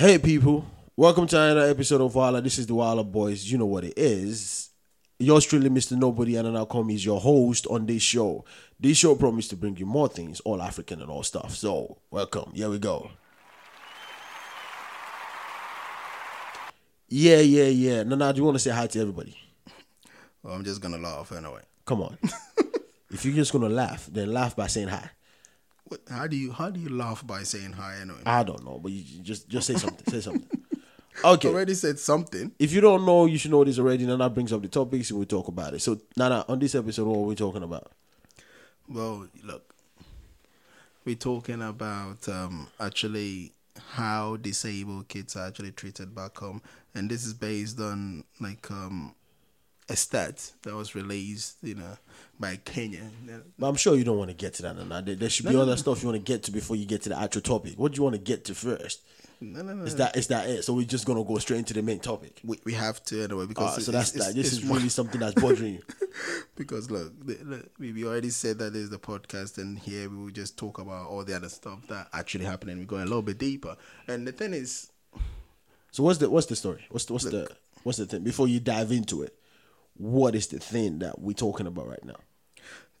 Hey people, welcome to another episode of Wala. This is the Wala Boys. You know what it is. Yours truly, Mr. Nobody, and now call me is your host on this show. This show promised to bring you more things, all African and all stuff. So, welcome. Here we go. Yeah, yeah, yeah. Nana, do you want to say hi to everybody? Well, I'm just gonna laugh anyway. Come on. if you're just gonna laugh, then laugh by saying hi. What, how do you how do you laugh by saying hi anyway? I don't know, but you you just just say something. say something. Okay. Already said something. If you don't know, you should know this already. Nana brings up the topics and we talk about it. So, Nana, on this episode, what are we talking about? Well, look, we're talking about um, actually how disabled kids are actually treated back home, and this is based on like um, a stat that was released, you know, by Kenya. But I'm sure you don't want to get to that, Nana. There, there should be other stuff you want to get to before you get to the actual topic. What do you want to get to first? No, no, no. Is that is that it? So we're just gonna go straight into the main topic. we, we have to anyway because Ah, so that's that. This is really something that's bothering you. because look, look, we we already said that there's the podcast, and here we will just talk about all the other stuff that actually happened, and we go a little bit deeper. And the thing is, So what's the what's the story? What's the, what's the what's the thing? Before you dive into it, what is the thing that we're talking about right now?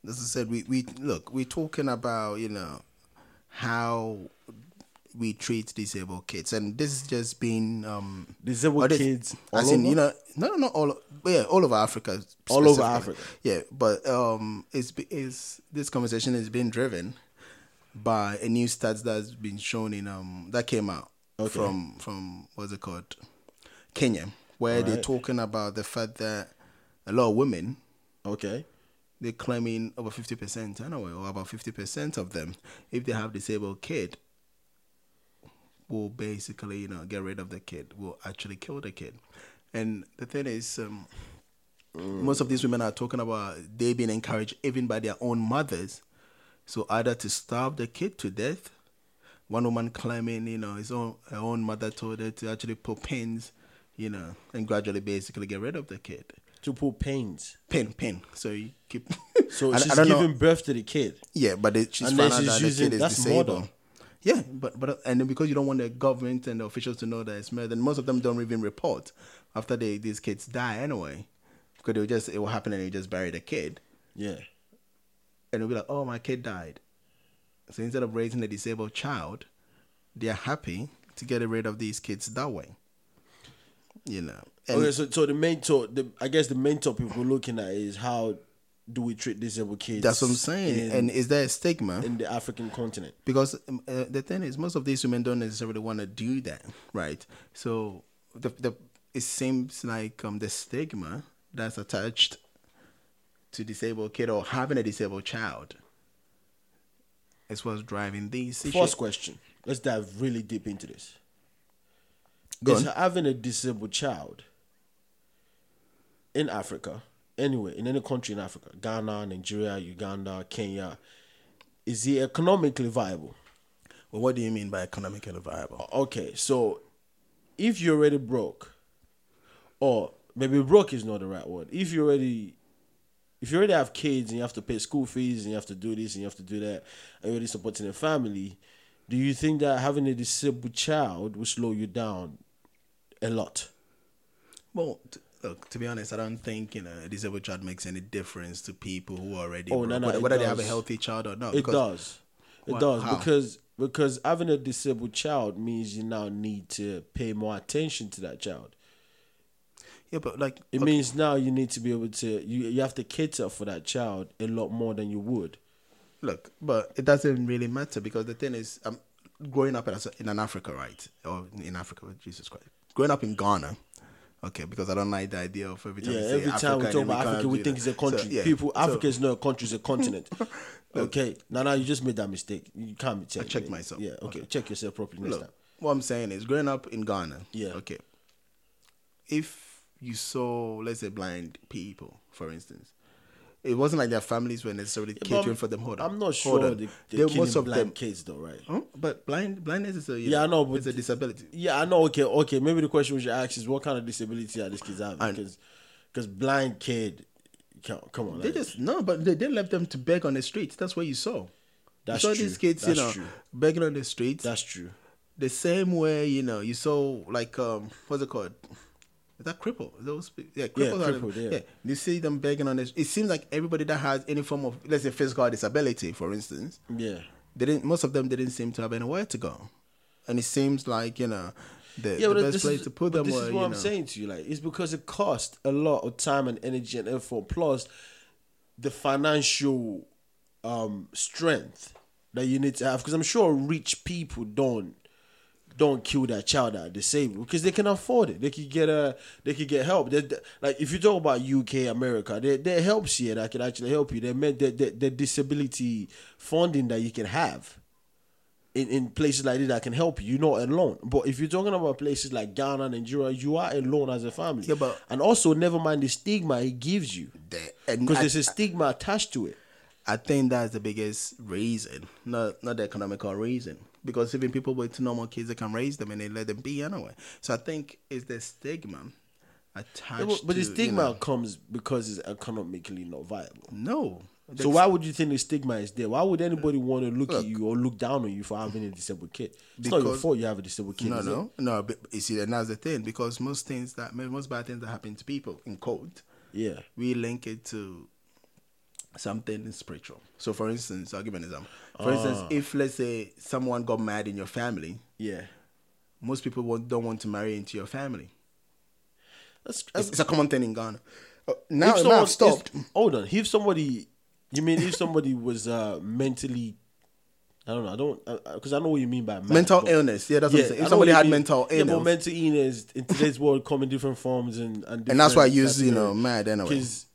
as I said, we we look, we're talking about you know how we treat disabled kids, and this has just been um Disabled this- kids as in over? you know, no, no, not all, yeah, all over Africa, All over. Africa. yeah. But um, it's is this conversation is being driven by a new stats that's been shown in um that came out Okay. from from what's it called Kenya, where they're talking about the fact that a lot of women Okay. they're claiming over 50% anyway, or about 50% of them, if they have disabled kid, will basically, you know, get rid of the kid, will actually kill the kid. And the thing is, um, most of these women are talking about they being encouraged even by their own mothers. So either to starve the kid to death, one woman claiming, you know, his own her own mother told her to actually put pins, you know, and gradually basically get rid of the kid. To pull pains. Pin, pin. So you keep. So I- she's I don't know- giving birth to the kid. Yeah, but it, she's And found out that the kid is that's disabled. murder. Yeah, but but and then because you don't want the government and the officials to know that it's murder, then most of them don't even report after they these kids die anyway, because it will just it will happen and you just bury the kid Yeah. and it'll be like, oh my kid died. So instead of raising a disabled child, they are happy to get rid of these kids that way. You know, and okay, so so the main the I guess the main topic we're looking at is how do we treat disabled kids? that's what I'm saying. in, and is there a stigma? in the African continent. because um, uh, the thing is most of these women don't necessarily want to do that right so the, the it seems like um the stigma that's attached to disabled kid or having a disabled child is what's driving these issues. First question. Let's dive really deep into this. Go is on. having a disabled child in Africa, anywhere, in any country in Africa, Ghana, Nigeria, Uganda, Kenya, is it economically viable? well, what do you mean by economically viable Okay, so if you're already broke, or maybe broke is not the right word. If you already if you already have kids and you have to pay school fees and you have to do this and you have to do that, and you're already supporting a family, do you think that having a disabled child will slow you down a lot? well t- look to be honest i don't think you know a disabled child makes any difference to people who are already Oh, no, broke, no, whether, whether they have a healthy child or not It does. It Why- does how? because because having a disabled child means you now need to pay more attention to that child. yeah but like It means now you need to be able to you you have to cater for that child a lot more than you would. Look, but it doesn't really matter because the thing is, I'm growing up in, in an Africa, right? Or in Africa, with Jesus Christ. Growing up in Ghana, okay, because I don't like the idea of every time Yeah, every time we talk about Africa, we think it's a country. So, yeah, People, so Africa is not a country; it's a continent. okay, now, now you just made that mistake. You can't be checked it. myself. Yeah, okay. Check yourself properly next Look, time. what I'm saying is, growing up in Ghana, Yeah. okay, if you saw, let's say, blind people, for instance, it wasn't like their families were necessarily but catering for them. Hold on, I'm not sure on. they, They- they're most of blind them, kids, though, right? Huh? but blind blindness is a Yeah, know, I know, but it's a disability. Yeah, I know. Okay, okay. Maybe the question we should ask is what kind of disability are these kids having? Because, because blind kid, come come on, They like, just no, but they, they left them to beg on the streets. That's what you saw. That's you saw true. these kids, That's you know, true. begging on the streets. that's true. the same way you know you saw like um what's it called is that cripple those yeah cripples are the- crippled, yeah. you see them begging on this it seems like everybody that has any form of let's say physical disability for instance Yeah. they didn't most of them didn't seem to have anywhere to go and it seems like you know the, Yeah, the but best place is, to put them this were, is what I'm know, saying to you. Like, it's because it costs a lot of time and energy and effort, plus the financial um, strength that you need to have. Because I'm sure rich people don't don't kill that child that are disabled because they can afford it. They could get a they could get help. They, like if you talk about UK, America, there there helps here that can actually help you. They meant the, the, the disability funding that you can have in, in places like this that can help you. You're not alone. But if you're talking about places like Ghana, and Nigeria, you are alone as a family. Yeah, but- and also never mind the stigma it gives you because there's a stigma attached to it. I think that's the biggest reason, not not the economical reason. Because even people with normal kids, they can raise them and they let them be anyway. So I think it's the stigma attached. Yeah, but, but the to, you stigma know- comes because it's economically not viable. no. So why would you think the stigma is there? Why would anybody want to look, Look. at you or look down on you for having a disabled kid? It's not your Because- fault you have a disabled kid. No, is it? no, no. But you see, and that's the thing because most things that most bad things that happen to people in code, Yeah. we link it to something spiritual. So, for instance, I'll give an example. For instance, Ah. if let's say someone got mad in your family, Yeah. most people won't, don't want to marry into your family. That's, It's, it's a common thing in Ghana. Uh, now if it might have someone- stopped. hold on. If somebody, you mean if somebody was uh, mentally, I don't know. I don't because I know what you mean by mad, mental illness. Yeah, that's Yeah, what I'm saying. If somebody had mean. mental yeah, but illness, mental illness in today's world come in different forms and and, and that's why I use you know mad anyway. Because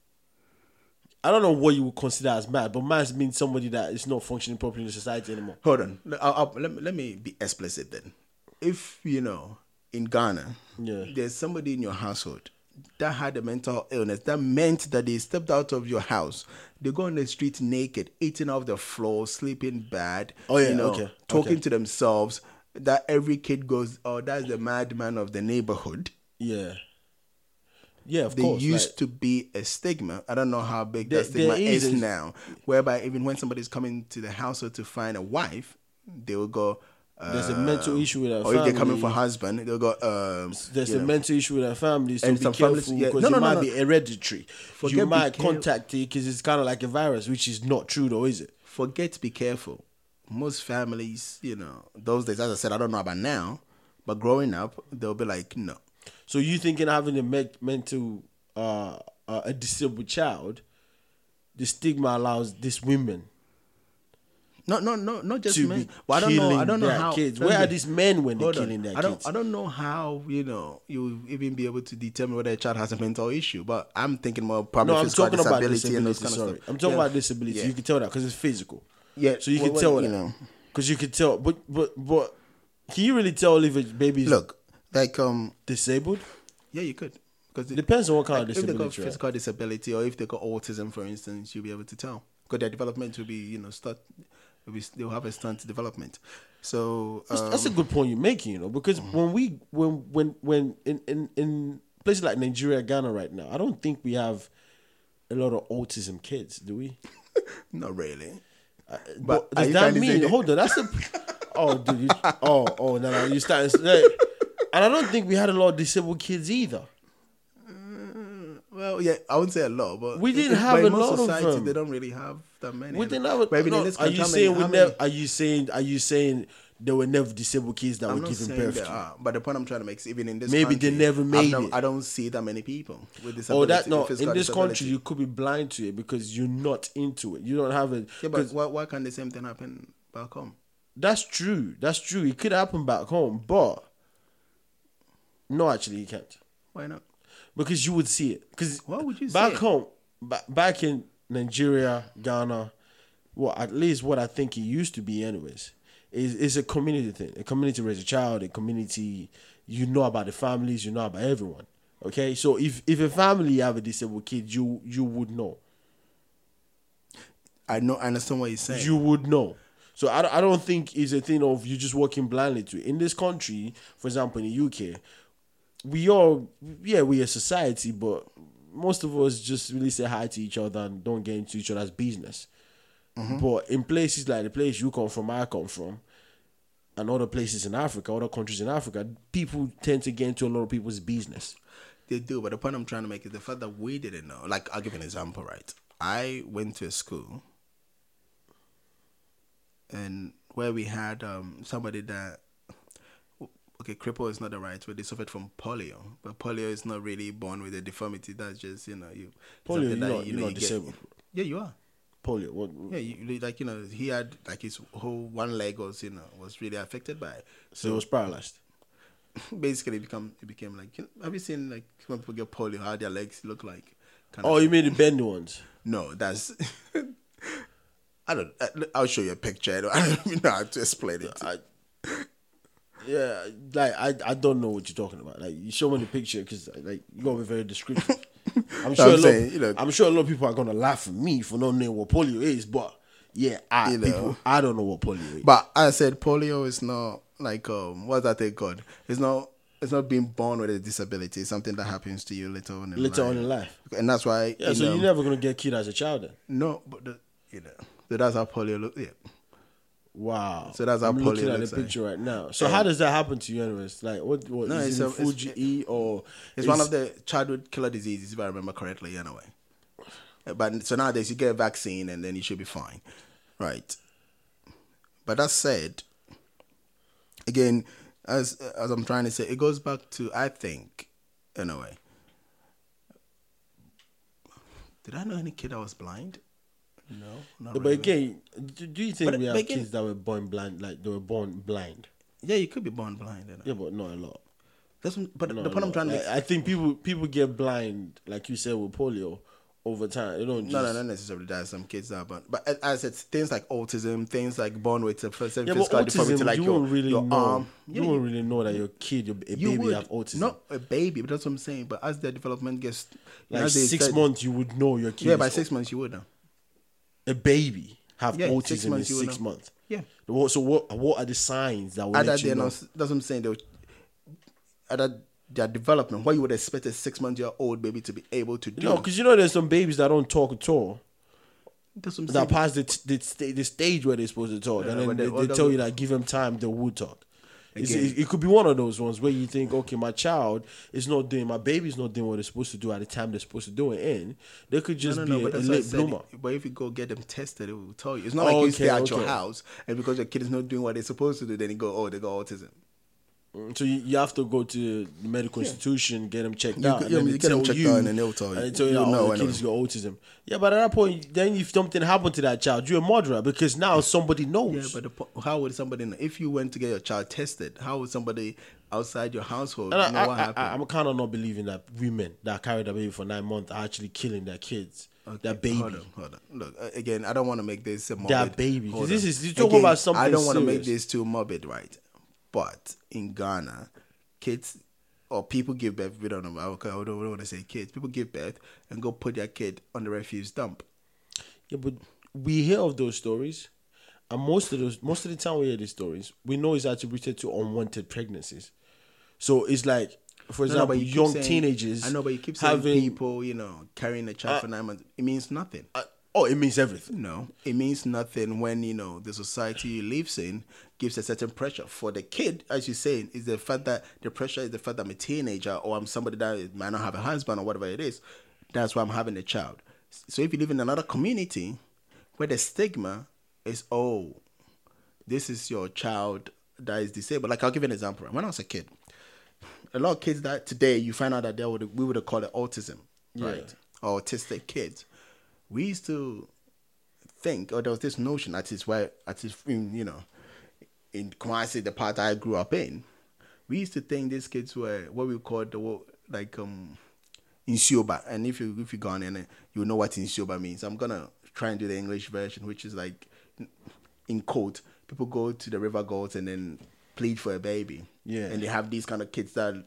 I don't know what you would consider as mad, but mad means somebody that is not functioning properly in society anymore. Hold on, I'll, I'll, let me let me be explicit then. If you know in Ghana, Yeah. there's somebody in your household that had a mental illness, that meant that they stepped out of your house, they go on the street naked, eating off the floor, sleeping bad. Oh, yeah, you know, okay, talking okay. to themselves. That every kid goes, oh, that's the madman of the neighborhood. Yeah, yeah, of There course. used like- to be a stigma. I don't know how big There- that stigma there is is now. Whereby even when somebody's coming to the household to find a wife, they will go. Uh, There's a mental issue with a Or if they're coming family. for husband, they'll go. Um, There's a know. mental issue with our family, so And be careful families- yeah. because No, it no, no, might be hereditary. Forget you might contact it because it's kind of like a virus, which is not true, though, is it? Forget to be careful. Most families, you know, those days, as I said, I don't know about now, but growing up, they'll be like, no. So you thinking having a me- mental, uh, uh, a disabled child, the stigma allows these women No, no, no, not just to men. But I don't know. I don't know how. kids. Where are these men when they're Hold on. killing their I don't. kids? I don't know how you know you even be able to determine whether a child has a mental issue. But I'm thinking more probably no, I'm physical talking about disability, disability. and those kind sorry, of stuff. I'm talking Yeah. about disability. Yeah. You can tell that because it's physical. Yeah, So you well, can well, tell you that know. because you can tell. But but but can you really tell if a baby's Look, like um, disabled? yeah, you could because It depends on what kind of disability. if they got right? physical disability or if they got autism, for instance, you'll be able to tell because their development will be you know start. Will be, they'll have a stunt development. So That's, um, that's a good point you're making, you know, because when we when when when in, in in places like Nigeria, Ghana, right now, I don't think we have a lot of autism kids, do we? not really. But are does that trying to say mean? Hold on, that's a. Oh, dude. You, oh, oh, no, no, you starting. And I don't think we had a lot of disabled kids either. Well, yeah, I wouldn't say a lot, but We didn't have a lot of society, them. They don't really have that many. We didn't have. A, even no, are you saying we never? Are you saying? Are you saying there were never disabled kids that I'm were given birth there to? are, but the point I'm trying to make is even in this country. Maybe they never made not- it. I don't see that many people with disability. Oh, that no! In this disability. country, you could be blind to it because you're not into it. You don't have it. yeah, but why, why can't the same thing happen back home? That's true. That's true. It could happen back home, but no, actually, you can't Why not? because you would see it. Because Why would you back see it? home, ba- back in Nigeria, Ghana, well, at least what I think it used to be, anyways, is is a community thing. A community raise a child. A community, you know about the families. You know about everyone. Okay, so if if a family have a disabled kid, you you would know. I know. I understand what you're saying. you would know. So I, I don't think it's a thing of you just walking blindly to it. In this country, for example, in the UK, we all, yeah, we a society, but most of us just really say hi to each other and don't get into each other's business. But in places like the place you come from, I come from, and other places in Africa, other countries in Africa, people tend to get into a lot of people's business. They do, but the point I'm trying to make is the fact that we didn't know. Like, I'll give an example, right? I went to a school, and where we had um, somebody that, okay, cripple is not the right word. They suffered from polio, but polio is not really born with a deformity. That's just you know you Polio, you're that, not, you you're not you get- disabled. Yeah, you are. Polio. What, Yeah, you, like you know, he had like his whole one leg was you know was really affected by it. so it was paralyzed. basically become it became like you know, have you seen like when people get polio how their legs look like kind Oh, you mean the bendy ones? no that's I don't I, I'll show you a picture I don't, I don't even know how to explain it I, yeah, like I, I don't know what you're talking about. Like you show me the picture because like you gotta be very descriptive. I'm sure I'm a lot, saying, you know- I'm sure a lot of people are gonna laugh at me for not knowing what polio is, but yeah, I You know. people I don't know what polio is. but I said polio is not like um what's that thing called it's not it's not being born with a disability it's something that happens to you later on in Later life. on in life. and that's why Yeah, you so know, you're never gonna get kid as a child then. no but the, you know so that's how polio look yeah Wow. So that's how I'm looking at the like. picture right now. So how does that happen to you, anyways? Like what? What No, is it's it a- in it's- Fuji E or It's one of the childhood killer diseases, if I remember correctly, anyway. Uh, But so nowadays you get a vaccine and then you should be fine, right? But that said, again, as as I'm trying to say, it goes back to I think, anyway. Did I know any kid that was blind? No, not But really. again, do, do you think But- we have again- kids that were born blind, like they were born blind? yeah, you could be born blind. You know? Yeah, but not a lot. That's but Not the point I'm trying to. I, I think people people get blind, like you said with polio, over time. They don't just. No, no, not necessarily that. Some kids are born, but as- it's things like autism, things like born with a physical Yeah, but deformity, autism, like you your, really your know. arm. you Yeah, won't really know that your kid, your, a you baby, would. have autism. Not a baby, but that's what I'm saying. But as their development gets, like six said- months, you would know your kid. Yeah, by six months you would know. A baby have Yeah, autism six in months would six months. Yeah, What- So what? What are the signs that will at let you know? that's what I'm saying. At that their development, what you would expect a six month year old baby to be able to do. No, because you know there's some babies that don't talk at all. that's what I'm That saying. pass the, t- the, the stage where they're supposed to talk, Yeah, and then they, they- they, tell you that give them time, they will talk. It, it could be one of those ones where you think, okay, my child is not doing, my baby's not doing what they're supposed to do at the time they're supposed to do it in. They could just no, no, be no, a, a late bloomer. But if you go get them tested, it will tell you. It's not like you stay Okay, at your house and because your kid is not doing what they're supposed to do, then you go, oh, they got autism. So you, you have to go to the medical institution, get them checked You out. and yeah, then you get them checked out and then they'll tell you. and tell you, You'll oh, know oh, the kid's got autism. Yeah, but at that point, then if something happened to that child, you're a murderer because now somebody knows. Yeah, but the, how would somebody know? If you went to get your child tested, how would somebody outside your household And know I, what I, happened? I, am kind of not believing that women that carried a baby for nine months are actually killing their kids, their baby. Hold on, hold on. Look, again, I don't want to make this a morbid. That baby, this is- you're talking about something I don't want to make this too morbid, right? But in Ghana, kids or people give birth. We don't know. Okay, I don't, want to say kids. People give birth and go put their kid on the refuse dump. Yeah, but we hear of those stories, and most of those, most of the time we hear these stories, we know it's attributed to unwanted pregnancies. So it's like, for No, no, example, but you young saying- teenagers. I know, but you keep saying having, people, you know, carrying a child Uh, for nine months. It means nothing. uh, oh, it means everything. No, it means nothing when you know the society you lives in gives a certain pressure for the kid. As you're saying, is the fact that the pressure is the fact that I'm a teenager or I'm somebody that might not have a husband or whatever it is. That's why I'm having a child. So if you live in another community where the stigma is, oh, this is your child that is disabled. Like I'll give you an example. When I was a kid, a lot of kids that today you find out that they would we would have called it autism, right? Or autistic kids. We used to think, or there was this notion that is where, at is in, you know, in Kumasi, the part I grew up in, we used to think these kids were what we called the like um insuba. And if you if you gone in, you know what insuba means. I'm gonna try and do the English version, which is like in quote, people go to the river goats and then plead for a baby. Yeah. and they have these kind of kids that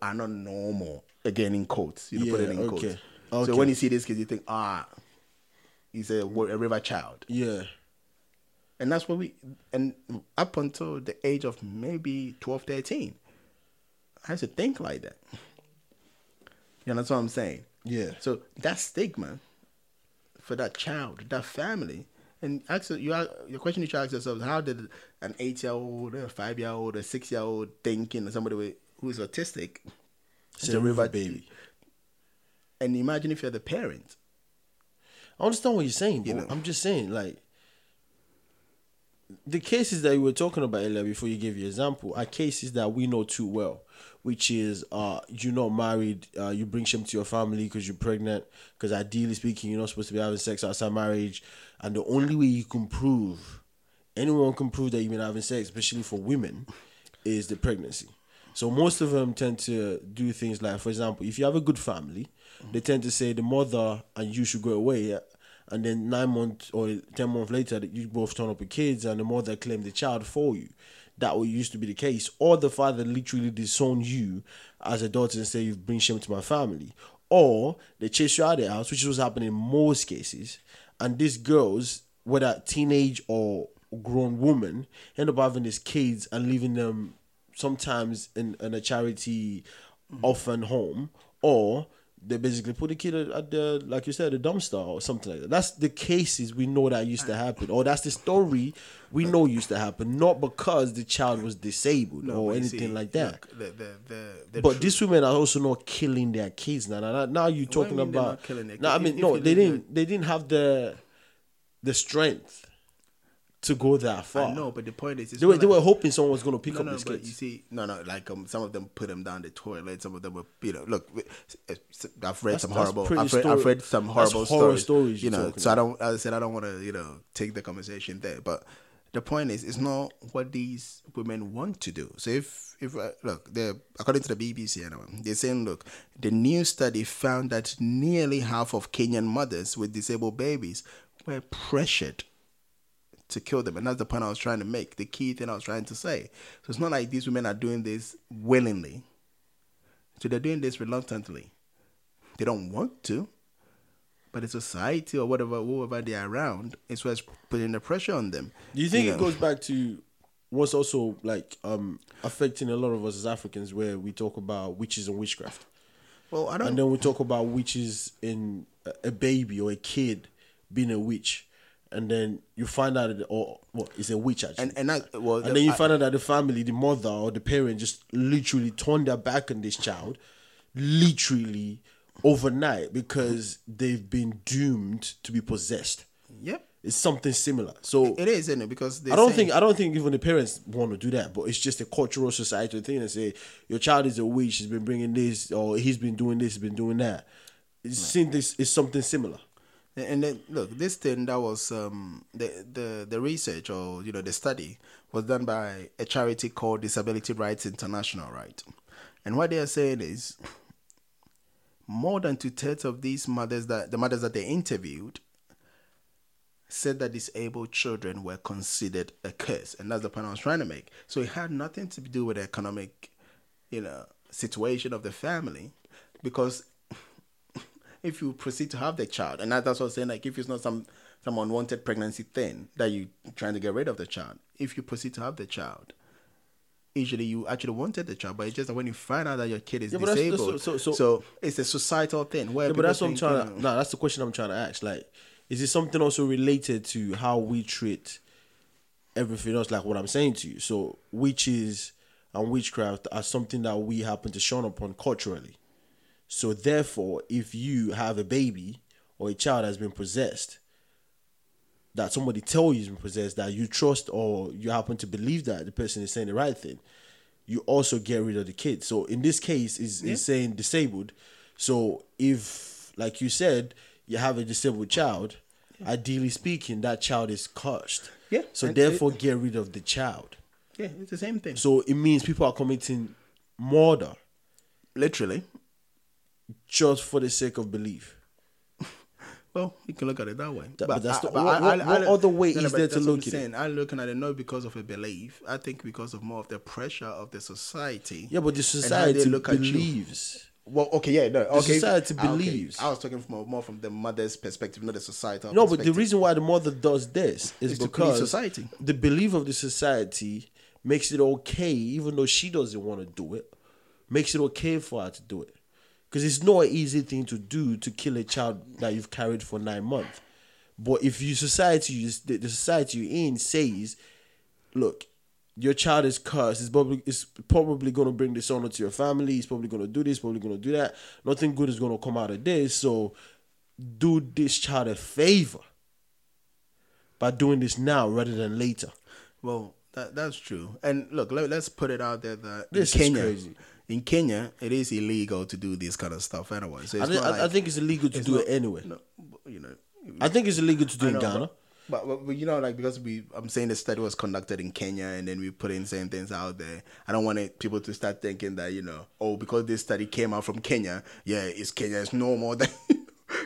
are not normal. Again, in quotes, you know, put it in okay. quotes. Okay. So when you see these kids, you think, ah, he's a, a river child, Yeah. And that's what we. And up until the age of maybe 12, 13, I used to think like that. You know, that's what I'm saying. Yeah. So that stigma for that child, that family, And actually you are, your question you should ask yourself: How did an eight-year-old, a five-year-old, a six-year-old thinking somebody with, who is autistic It's a river baby. And imagine if you're the parent. I understand what you're saying, but You know. I'm just saying, like, the cases that you were talking about earlier before you gave your example are cases that we know too well, which is uh, you're not married, uh, you bring shame to your family because you're pregnant, because ideally speaking, you're not supposed to be having sex outside marriage, and the only way you can prove, anyone can prove that you've been having sex, especially for women, is the pregnancy. So most of them tend to do things like, for example, if you have a good family, they tend to say the mother and you should go away? And then nine months or ten months later, that you both turn up with kids, and the mother claim the child for you. That used to be the case, or the father literally disown you as a daughter and say you've bring shame to my family, or they chase you out of the house, which was happening in most cases, and these girls, whether teenage or grown woman, end up having these kids and leaving them sometimes in, in a charity mm. orphan home. Or they basically put the kid at- the like you said the dumpster or something like that that's the cases we know that used to happen or that's the story we know used to happen not because the child was disabled or anything see, like that look, the, the, the, but truth- these women are also not killing their kids now. Now, now you talking about? not killing their No, I mean If- no, they didn't. They didn't have the the strength to go that far. No, but the point is, They were not they were hoping someone was going to pick No, up no, these but you see, no, no, like um, some of them put them down the toilet. Some of them were, you know, look, I've read That's- some horrible. I've read, I've read some horrible horror stories. stories you know, so I don't. As I said, I don't want to, you know, take the conversation there. But the point is, it's not what these women want to do. So if, if uh, look, they're according to the BBC, anyway, they're saying, look, the new study found that nearly half of Kenyan mothers with disabled babies were pressured to kill them. And that's the point I was trying to make, the key thing I was trying to say. So it's not like these women are doing this willingly. So they're doing this reluctantly. They don't want to, but the society or whatever, whoever they are around, is what's putting the pressure on them. Do you think You it know? goes back to what's also like um affecting a lot of us as Africans, where we talk about witches and witchcraft, Well, I don't. and then we talk about witches in a baby or a kid being a witch, and then you find out that or what is a witch actually. and and that, well, And then you I- find out that the family, the mother or the parent, just literally turned their back on this child, literally overnight because they've been doomed to be possessed. Yep, It's something similar. So it is, isn't it? Because I don't think I don't think even the parents want to do that, but it's just a cultural societal thing to say your child is a witch, she's been bringing this, or he's been doing this, he's been doing that. It's seen this is something similar. And then look, this thing that was um, the the the research or you know the study was done by a charity called Disability Rights International, right? And what they are saying is more than two thirds of these mothers that the mothers that they interviewed said that disabled children were considered a curse, and that's the point I was trying to make. So it had nothing to do with the economic, you know, situation of the family, because if you proceed to have the child, and that's what I'm saying, like if it's not some some unwanted pregnancy thing that you're trying to get rid of the child, if you proceed to have the child, usually you actually wanted the child, but it's just that when you find out that your kid is Yeah, but that's- that's- disabled, so- so, so- it's a societal thing. Where Yeah, but that's what I'm trying to. No, that's the question I'm trying to ask. Like, is it something also related to how we treat everything else? Like what I'm saying to you. So witches and witchcraft are something that we happen to shun upon culturally. So therefore, if you have a baby or a child has been possessed, that somebody tell you has been possessed, that you trust or you happen to believe that the person is saying the right thing, you also get rid of the kid. So in this case, is is saying disabled. So if, like you said, you have a disabled child, ideally speaking, that child is cursed. Yeah, So therefore, get rid of the child. yeah, it's the same thing. So it means people are committing murder Literally, just for the sake of belief. Well, you can look at it that way. That- but that's the- what- what- what other way is but there to look at it? saying. I'm looking at it not because of a belief. I think because of more of the pressure of the society. Yeah, but the and how they society look at you. believes. Well, okay, yeah, no, okay. society Ah, okay. believes. I was talking from more from the mother's perspective, not the societal. No, but the reason why the mother does this is Is because society. the belief of the society makes it okay, even though she doesn't want to do it, makes it okay for her to do it. Because it's not an easy thing to do to kill a child that you've carried for nine months. But if you society, the, society you're in says, look, your child is cursed. It's probably it's probably going to bring dishonor to your family. It's probably going to do this. Probably going to do that. Nothing good is going to come out of this. So, do this child a favor by doing this now rather than later. Well, that that's true. And look, let, us put it out there that This in is Kenya, crazy. In Kenya, it is illegal to do this kind of stuff anyway. So I, it's thi- not like, I think it's illegal to it's do not- it anyway. No, you know, I think it's illegal to do I in Ghana. But, but, but, but, you know, like because we, I'm saying the study was conducted in Kenya, and then we put in certain things out there. I don't want it, people to start thinking that you know, oh, because this study came out from Kenya, yeah, it's Kenya, it's normal that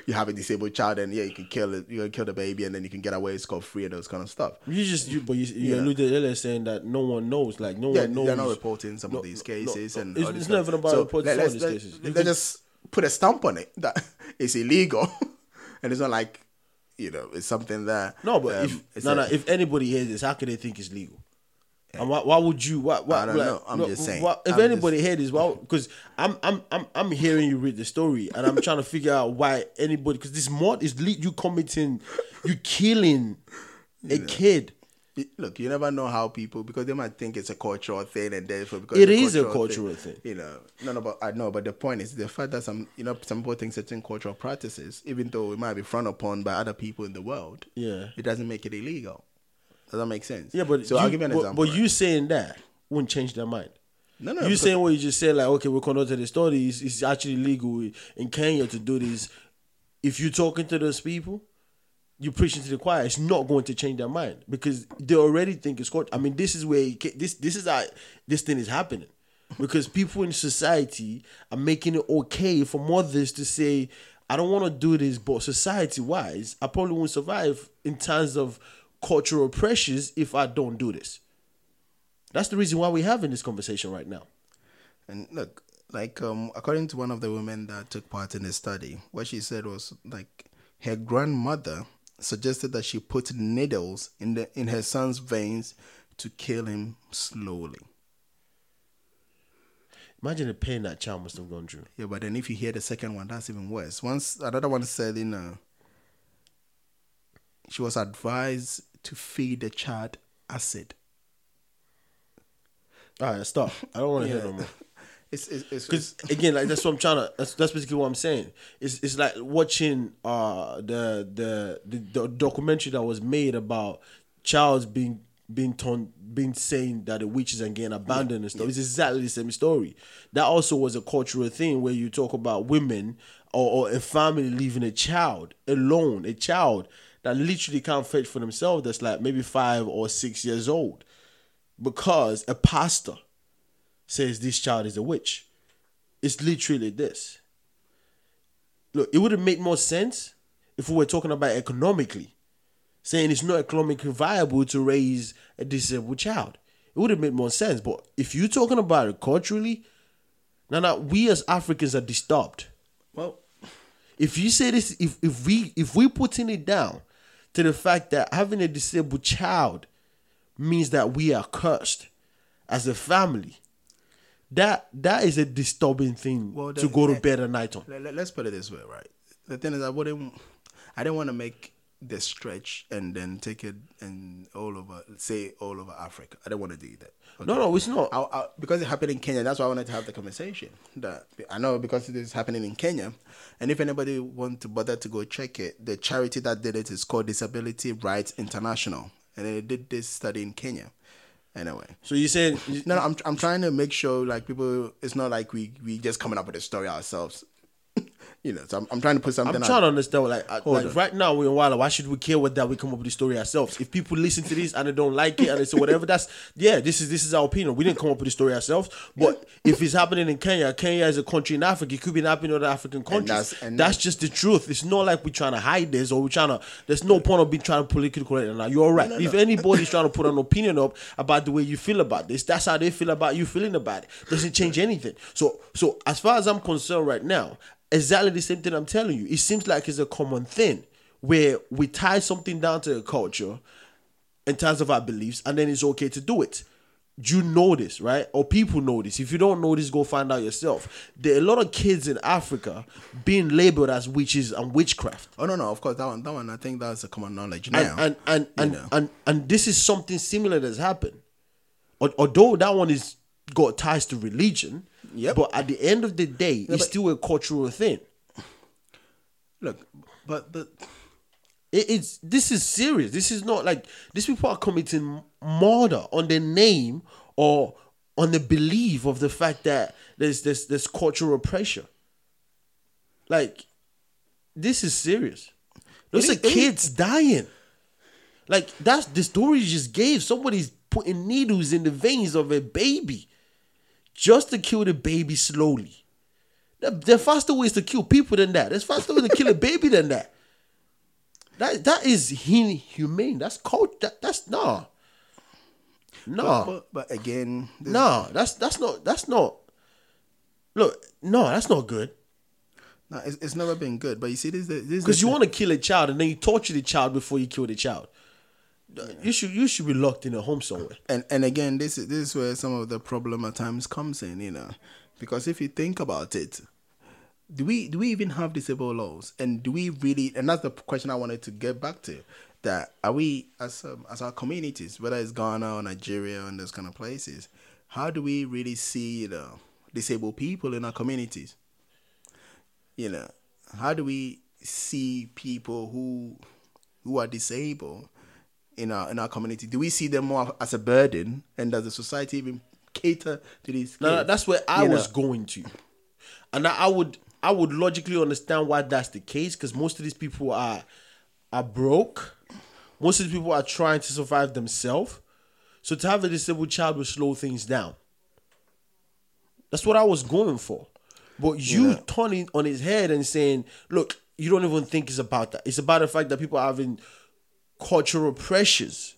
you have a disabled child, and yeah, you can kill it, you can kill the baby, and then you can get away scot free and those kind of stuff. You just you, but you, you Yeah. alluded earlier saying that no one knows, like no Yeah, one knows. they're not reporting some No, of these cases, no, and it's- it's not stuff. even about reporting let, these let, cases. You Let's just put a stamp on it that it's illegal, and it's not like you know it's something that No, but um, if it's no, a- no, if anybody hears this, how can they think it's legal? And why, why would you? Why, why, I don't like, know. I'm no, just saying. why- if I'm anybody heard this, why? Because I'm, I'm, I'm, I'm hearing you read the story, and I'm trying to figure out why anybody. Because this mod is le- you committing, you killing a kid. Look, you never know how people because they might think it's a cultural thing, and therefore because It is a cultural thing. You know, no, no, but I know. But the point is the fact that some, you know, some people think certain cultural practices, even though it might be frowned upon by other people in the world, Yeah. it doesn't make it illegal. Does that make sense? Yeah, but so you, I'll give you an but, example. But you saying that wouldn't change their mind. no, no, you saying what you just said, like, okay, we're conducted the study. It's, it's actually legal in Kenya to do this. If you're talking to those people, you're preaching to the choir. It's not going to change their mind because they already think it's court. I mean, this is where this this is how this thing is happening because people in society are making it okay for mothers to say, "I don't want to do this," but society-wise, I probably won't survive in terms of cultural pressures if I don't do this. That's the reason why we're having this conversation right now. And look, like um, according to one of the women that took part in the study, what she said was like her grandmother suggested that she put needles in the in her son's veins to kill him slowly. Imagine the pain that child must have gone through. Yeah, but then if you hear the second one, that's even worse. Once another one said, you know, she was advised to feed the child acid. All right, stop. I don't want to hear Yeah. no more. It's it's, Because again, like that's what I'm trying to. That's, that's basically what I'm saying. It's it's like watching uh the the the, the documentary that was made about Charles being being torn, being saying that the witches and getting abandoned and stuff. It's exactly the same story. That also was a cultural thing where you talk about women or, or a family leaving a child alone, a child that literally can't fetch for themselves. That's like maybe five or six years old, because a pastor says this child is a witch. It's literally this. Look, it would have made more sense if we were talking about economically, saying it's not economically viable to raise a disabled child. It would have made more sense. But if you're talking about it culturally, now, now we as Africans are disturbed. well, If you say this, if if we if we putting it down to the fact that having a disabled child means that we are cursed as a family, that that is a disturbing thing Well, to go to bed at night on. let, us put it this way, right? The thing is, I wouldn't, I didn't want to make the stretch and then take it and all over, say all over Africa. I don't want to do that. No, no, it's not. I, I, because it happened in Kenya, that's why I wanted to have the conversation. That I know because it is happening in Kenya, and if anybody want to bother to go check it, the charity that did it is called Disability Rights International, and they did this study in Kenya. Anyway, So you said no, no, I'm I'm trying to make sure like people, it's not like we we just coming up with a story ourselves. You know, so I'm, I'm trying to put something. Out. I'm out. trying to understand. Like, I- like right now we're in. Why should we care what that we come up with the story ourselves? If people listen to this and they don't like it and they say whatever, that's yeah. This is this is our opinion. We didn't come up with the story ourselves. But if it's happening in Kenya, Kenya is a country in Africa. It could be happening in other African countries. that's- that's and just the truth. It's not like we're trying to hide this or we're trying to. There's no point of being trying to politically correct. Now you're right. if anybody's trying to put an opinion up about the way you feel about this, that's how they feel about you feeling about it. Doesn't change anything. So so as far as I'm concerned right now, exactly the same thing I'm telling you. It seems like it's a common thing where we tie something down to a culture in terms of our beliefs, and then it's okay to do it. you know this, right? Or people know this. If you don't know this, go find out yourself. There are a lot of kids in Africa being labeled as witches and witchcraft. Oh no, no, of course that one. That one, I think that's a common knowledge And now. and and and, know. and, and this is something similar that's happened. Although that one is got ties to religion, Yep. but at the end of the day, it's still a cultural thing. Look, but the It, it's this is serious. This is not like these people are committing murder on the name or on the belief of the fact that there's there's there's cultural pressure. Like this is serious. Those It are is- it is- kids dying. Like that's the story you just gave. Somebody's putting needles in the veins of a baby just to kill the baby slowly. There, are faster ways to kill people than that. There's faster ways to kill a baby than that. That that is inhumane. That's cult. That, that's nah. Nah, but, but again, this, nah. That's that's not that's not. Look, no, that's not good. no, it's, it's never been good. But you see, this this Because you want to kill a child and then you torture the child before you kill the child. You should you should be locked in a home somewhere. and and again, this is this is where some of the problem at times comes in. You know, because if you think about it, do we do we even have disabled laws and do we really and that's the question i wanted to get back to that are we as um, as our communities whether it's ghana or nigeria and those kind of places how do we really see you know disabled people in our communities you know how do we see people who who are disabled in our in our community do we see them more as a burden and does the society even cater to these No, no, that's where I You was know? going to, and I, I would I would logically understand why that's the case because most of these people are are broke. Most of these people are trying to survive themselves. So to have a disabled child will slow things down. That's what I was going for. But you turning on his head and saying, look, you don't even think it's about that. It's about the fact that people are having cultural pressures.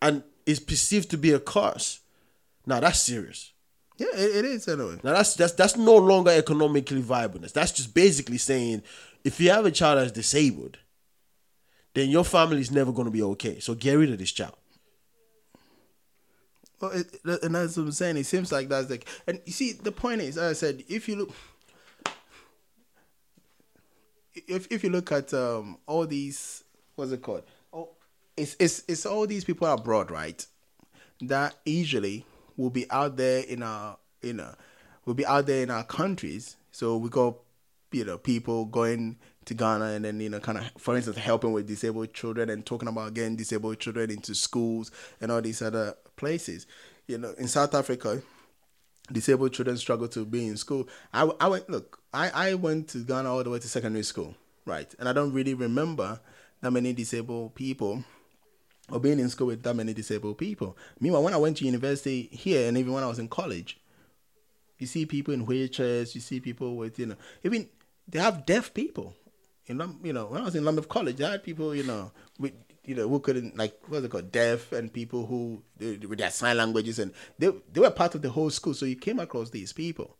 And it's perceived to be a curse. Now that's serious. yeah it, it is anyway Now that's that's that's no longer economically viableness. That's just basically saying if you have a child that's disabled, then your family is never going to be okay. So get rid of this child. Well, it, and that's what I'm saying. It seems like that's like, and you see, the point is, as I said, if you look, if if you look at um all these, what's it called? Oh, it's it's it's all these people abroad, right? That usually will be out there in our you know, will be out there in our countries. So we got you know people going to Ghana and then you know kind of for instance helping with disabled children and talking about getting disabled children into schools and all these other places. You know, in South Africa, disabled children struggle to be in school. I, I went look, I, I went to Ghana all the way to secondary school, right? And I don't really remember that many disabled people or being in school with that many disabled people. Meanwhile, when I went to university here and even when I was in college, you see people in wheelchairs, you see people with, you know, even they have deaf people. In you know, when I was in London College, they had people, you know, with you know who couldn't like what's it called, deaf, and people who they- with their sign languages, and they they were part of the whole school. So you came across these people.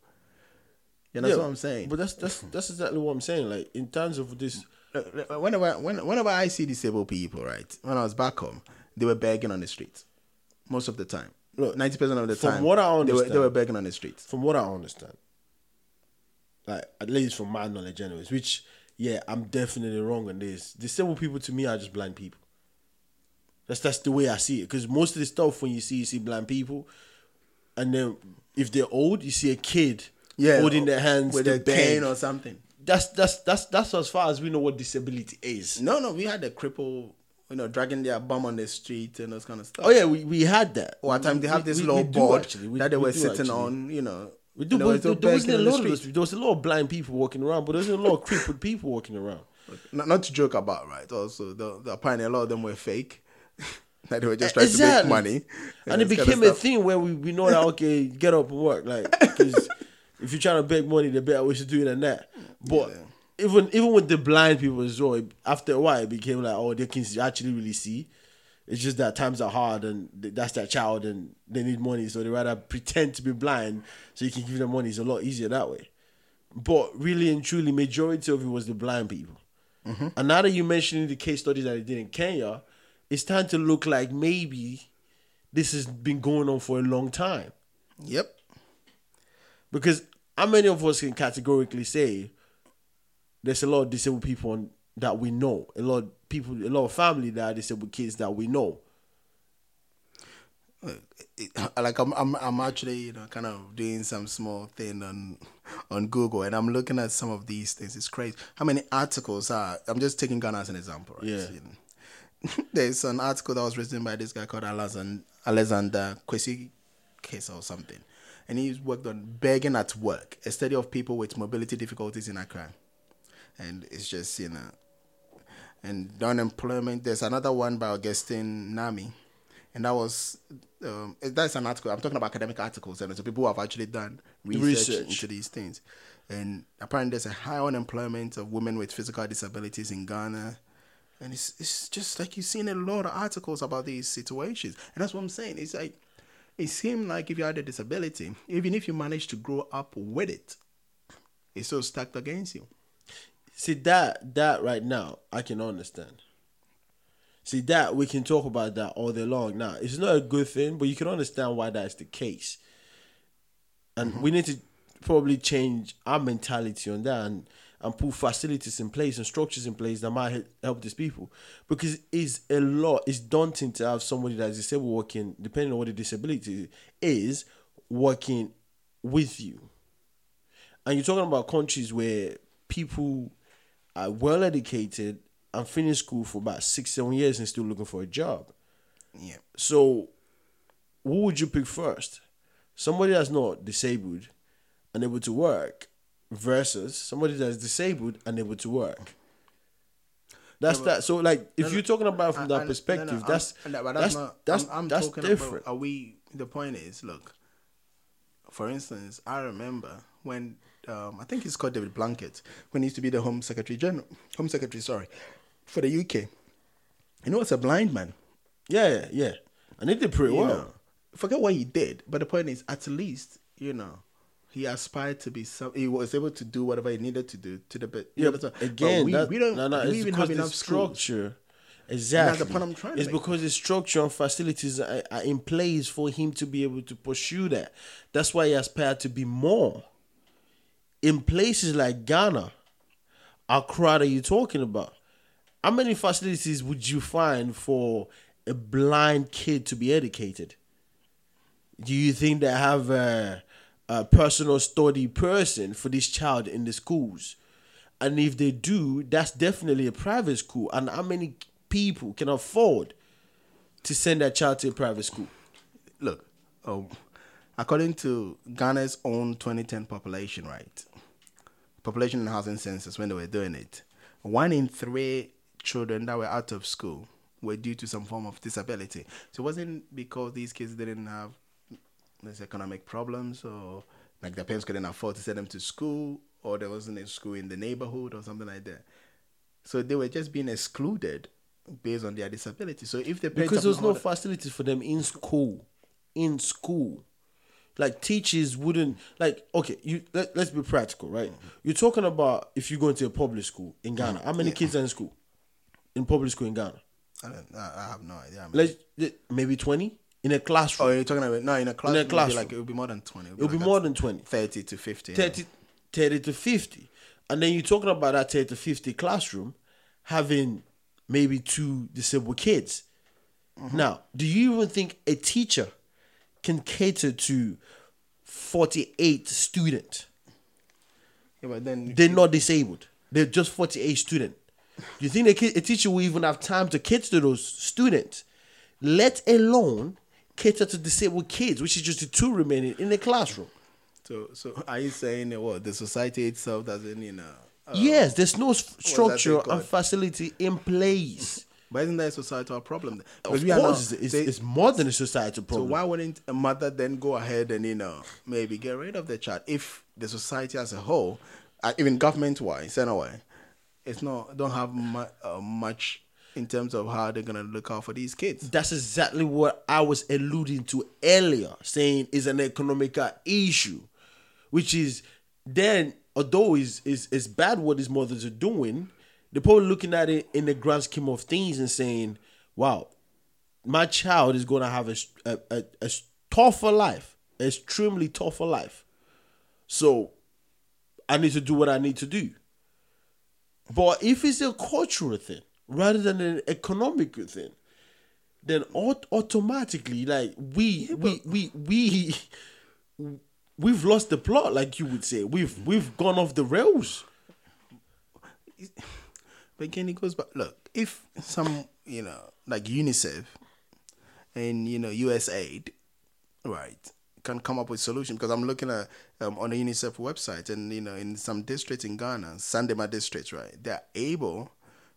You know Yeah, what I'm saying? But that's that's that's exactly what I'm saying. Like in terms of this, whenever when, whenever I see disabled people, right, when I was back home, they were begging on the streets most of the time. Look, ninety percent of the from time, From what I they were, they were begging on the streets. from what I understand, like at least from my knowledge, anyways, which yeah, I'm definitely wrong on this. Disabled people to me are just blind people. That's that's the way I see it. Because most of the stuff when you see you see blind people, and then if they're old, you see a kid Yeah, holding their hands with a cane or something. That's that's that's that's as far as we know what disability is. No, no, we had a cripple, you know, dragging their bum on the street and those kind of stuff. Oh yeah, we, we had that. Or at times they have this we- low board actually. That they we were sitting actually. on, you know. We do, and but there, there wasn't a on the lot of those. There was a lot of blind people walking around, but there wasn't a lot of crippled people walking around. Not, not to joke about, right? Also, the, the, apparently a lot of them were fake. that they were just trying to make money. and it this kind of became a thing where we, we know that okay, get up and work. Like, because if you're trying to beg money, the better way to do it than that. But Yeah. even even with the blind people as well, after a while, it became like, oh, they can actually really see. It's just that times are hard, and that's their child, and they need money, so they rather pretend to be blind so you can give them money. It's a lot easier that way. But really and truly, majority of it was the blind people. Mm-hmm. And now that you mentioning the case studies that they did in Kenya, it's starting to look like maybe this has been going on for a long time. Yep. Because how many of us can categorically say there's a lot of disabled people on, that we know, a lot of people, a lot of family that are disabled kids that we know. Uh, like I'm, I'm I'm actually you know kind of doing some small thing on on Google and I'm looking at some of these things. It's crazy how many articles are. I'm just taking Ghana as an example. Right? Yeah. You know. There's an article that was written by this guy called Alexander Alexander Kwesi Case or something, and he's worked on begging at work, a study of people with mobility difficulties in Accra, and it's just you know, and unemployment. There's another one by Augustine Naami and that was um, that's an article. I'm talking about academic articles, and so people who have actually done research, Research. into these things. And apparently, there's a high unemployment of women with physical disabilities in Ghana, and it's it's just like you've seen a lot of articles about these situations, and that's what I'm saying. It's like it seemed like if you had a disability, even if you managed to grow up with it, it's so stacked against you. See that that right now I can understand. See that we can talk about that all day long. Now it's not a good thing, but you can understand why that's the case. And mm-hmm. we need to probably change our mentality on that and, and put facilities in place and structures in place that might help these people. Because it's a lot, it's daunting to have somebody that's disabled working, depending on what the disability is, working with you. And you're talking about countries where people are well educated and finish school for about six, seven years and still looking for a job. Yeah. So, who would you pick first? Somebody that's not disabled and able to work versus somebody that's disabled and able to work. That's that. So, like, if you're talking about from I- that I- no, no, perspective, I'm- that's that's not- that's I'm, I'm that's talking different. About, are we? The point is, look. For instance, I remember when um, I think it's called David Blunkett when he used to be the Home Secretary General, Home Secretary, sorry, for the UK. You know, it's a blind man. yeah, yeah, yeah. And he did pretty You well. know, forget what he did, but the point is, at least you know. He aspired to be some. He was able to do whatever he needed to do to the bit. Yeah, but again, we, that, we don't. no, no, we even have enough structure. Exactly. the point I'm trying to It's because the structure and facilities are, are in place for him to be able to pursue that. That's why he aspired to be more. In places like Ghana, Accra that you're talking about, how many facilities would you find for a blind kid to be educated? Do you think they have a, a personal study person for this child in the schools? And if they do, that's definitely a private school. And how many people can afford to send their child to a private school? look, oh, according to Ghana's own 2010 population, right? Population and housing census, when they were doing it, one in three children that were out of school were due to some form of disability. So it wasn't because these kids didn't have these economic problems or like their parents couldn't afford to send them to school or there wasn't a school in the neighborhood or something like that. So they were just being excluded based on their disability. So if the parents Because have there's no facilities for them in school. In school. Like teachers wouldn't like okay, you let, let's be practical, right? You're talking about if you go into a public school in Ghana. How many kids are in school? In public school in Ghana? I, don't, I I have no idea. Let's maybe 20 in a classroom. Oh, you're talking about no in a class. In a It would be classroom. like it would be more than twenty. It'll be like more than 20. thirty to fifty. 30, 30 to 50. And then you're talking about that 30 to 50 classroom having maybe two disabled kids. Mm-hmm. Now, do you even think a teacher can cater to 48 students? Yeah, but then They're not disabled. They're just 48 students. Do you think a, kid, a teacher will even have time to cater to those students? Let alone cater to disabled kids, which is just the two remaining in the classroom. so so are you saying that what the society itself doesn't you know? Uh, Yes, there's no structure and facility in place. But isn't that a societal problem? Of Because we are course, not- it's, they- it's more than a societal problem. so why wouldn't a mother then go ahead and you know maybe get rid of the child if the society as a whole, uh, even government wise, anyway, it's not don't have mu- uh, much in terms of how they're gonna look out for these kids. That's exactly what I was alluding to earlier, saying is an economical issue, which is then, although is is is bad what these mothers are doing, they're probably looking at it in the grand scheme of things and saying, "Wow, my child is to have a, a, a, a tougher life, extremely tougher life. So I need to do what I need to do. But if it's a cultural thing rather than an economical thing, then aut- automatically, like we we we we we've lost the plot, like you would say. We've we've gone off the rails. But again, it goes back. Look, if some, you know, like UNICEF and you know USAID, right, can come up with solution because I'm looking at um, on the UNICEF website and you know in some districts in Ghana, Sandema districts, right, they're able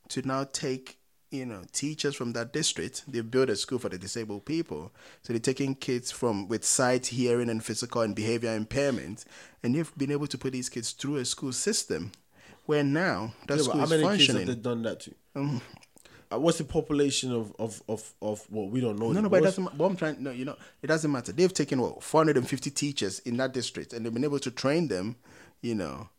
to now take you know teachers from that district. They build a school for the disabled people, so they're taking kids from with sight, hearing, and physical and behavior impairment and they've been able to put these kids through a school system where now that Yeah, school how many kids have they done that to? Uh, what's the population of of of of what we don't know? No, no, but it doesn't. What I'm trying, no, you know, it doesn't matter. They've taken what 450 teachers in that district, and they've been able to train them, you know,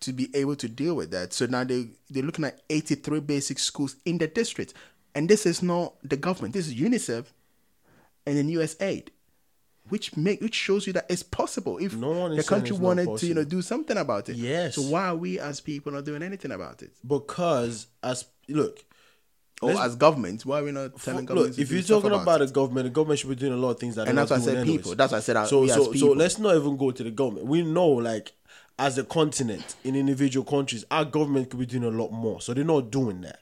to be able to deal with that. So now they they're looking at 83 basic schools in the district, and this is not the government. This is UNICEF, and then USAID, which make which shows you that it's possible if No the country wanted to, you know, do something about it. Yes. So why are we as people not doing anything about it? because as look. Or let's- as governments, why are we not telling governments? Look, if you're talking about about the government, the government should be doing a lot of things that And that's why I said doing people. That's why I said, so so so let's not even go to the government. We know like as a continent in individual countries, our government could be doing a lot more. So they're not doing that.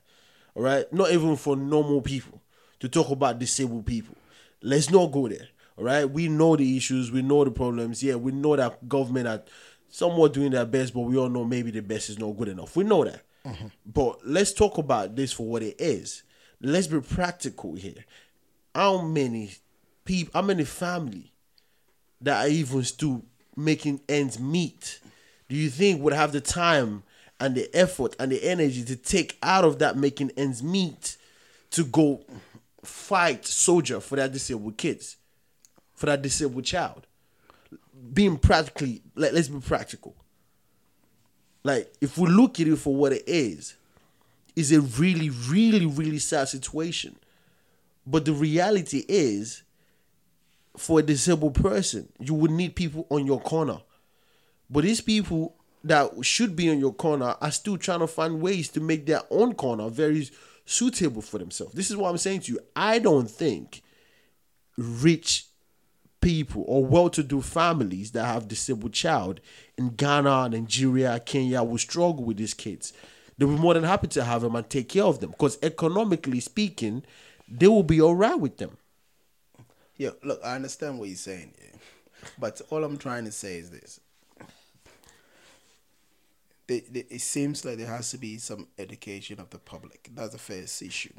All right, not even for normal people to talk about disabled people. Let's not go there. All right, we know the issues, we know the problems. Yeah, we know that government are somewhat doing their best, but we all know maybe the best is not good enough. We know that. Mm-hmm. But let's talk about this for what it is. Let's be practical here. How many people, how many family that are even still making ends meet, do you think would have the time and the effort and the energy to take out of that making ends meet to go fight soldier for that disabled kids, for that disabled child? Being practically, like, let's be practical. Like, if we look at it for what it is, is a really, really, really sad situation. But the reality is, for a disabled person, you would need people on your corner. But these people that should be on your corner are still trying to find ways to make their own corner very suitable for themselves. This is what I'm saying to you. I don't think rich people or well-to-do families that have disabled child in Ghana, Nigeria, Kenya will struggle with these kids. They'll be more than happy to have them and take care of them because economically speaking, they will be all right with them. Yeah, look, I understand what you're saying, yeah. but all I'm trying to say is this: they, they, it seems like there has to be some education of the public. That's the first issue.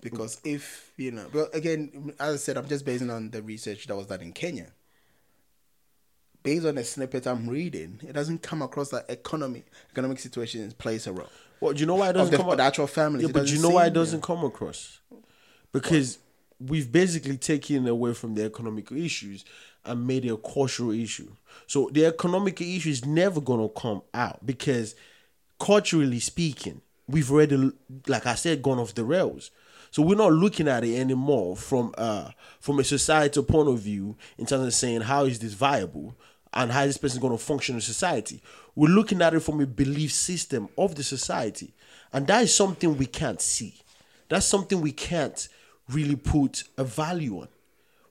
Because if you know, well, again, as I said, I'm just basing on the research that was done in Kenya. Based on the snippet I'm reading, it doesn't come across that economy, economic situation plays a role. Well, do you know why it doesn't the- come the actual family? Yeah, but do you know why it doesn't come across? Because we've basically taken away from the economic issues and made it a cultural issue. So the economic issue is never gonna come out because culturally speaking, we've already, like I said, gone off the rails. So we're not looking at it anymore from uh from a societal point of view in terms of saying how is this viable and how this person to function in society. We're looking at it from a belief system of the society, and that is something we can't see. That's something we can't really put a value on.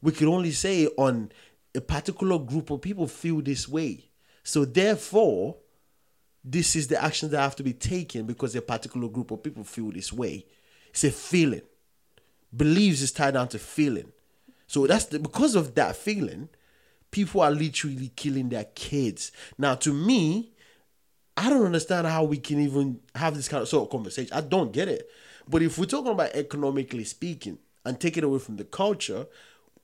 We can only say on a particular group of people feel this way. So therefore, this is the action that have to be taken because a particular group of people feel this way. It's a feeling. Beliefs is tied down to feeling. So that's the, because of that feeling, people are literally killing their kids. Now, to me, I don't understand how we can even have this kind of sort of conversation. I don't get it. But if we're talking about economically speaking and take it away from the culture,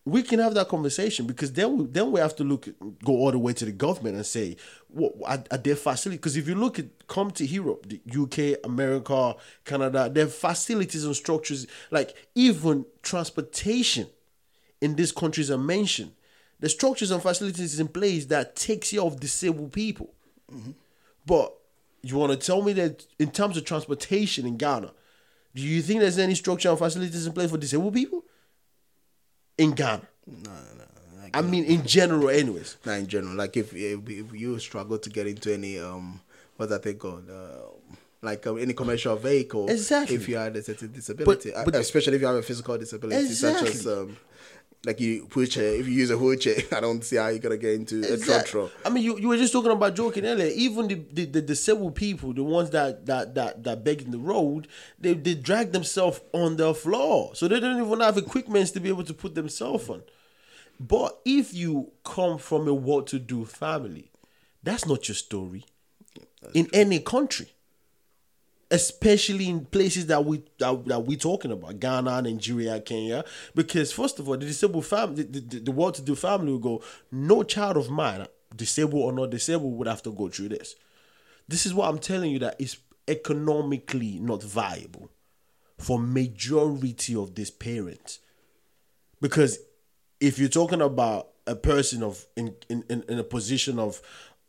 we can have that conversation because then we, then we have to look go all the way to the government and say what are, are there facilities because if you look at come to Europe the UK America Canada their facilities and structures like even transportation in these countries are mentioned. The structures and facilities in place that takes care of disabled people. Mm-hmm. But you want to tell me that in terms of transportation in Ghana Do you think there's any structure and facilities in place for disabled people in Ghana? No, no. Like, I mean, in general, anyways. not in general. Like if, if if you struggle to get into any um what's that thing called uh, like um, any commercial vehicle, Exactly. If you had a certain disability, but- uh, especially if you have a physical disability, such as um like you wheelchair. If you use a wheelchair, I don't see how you're gonna get into a Exact- trotro. I mean, you, you were just talking about joking earlier. Even the, the, the disabled people, the ones that that that that beg in the road, they they drag themselves on the floor, so they don't even have equipment to be able to put themselves on. But if you come from a well-to-do family, that's not your story in any country, especially in places that we that, that we're talking about, Ghana, Nigeria, Kenya. Because first of all, the disabled family, the, the, the well-to-do family will go, no child of mine, disabled or not disabled, would have to go through this. This is what I'm telling you that is economically not viable for majority of these parents because if you're talking about a person of in, in, in a position of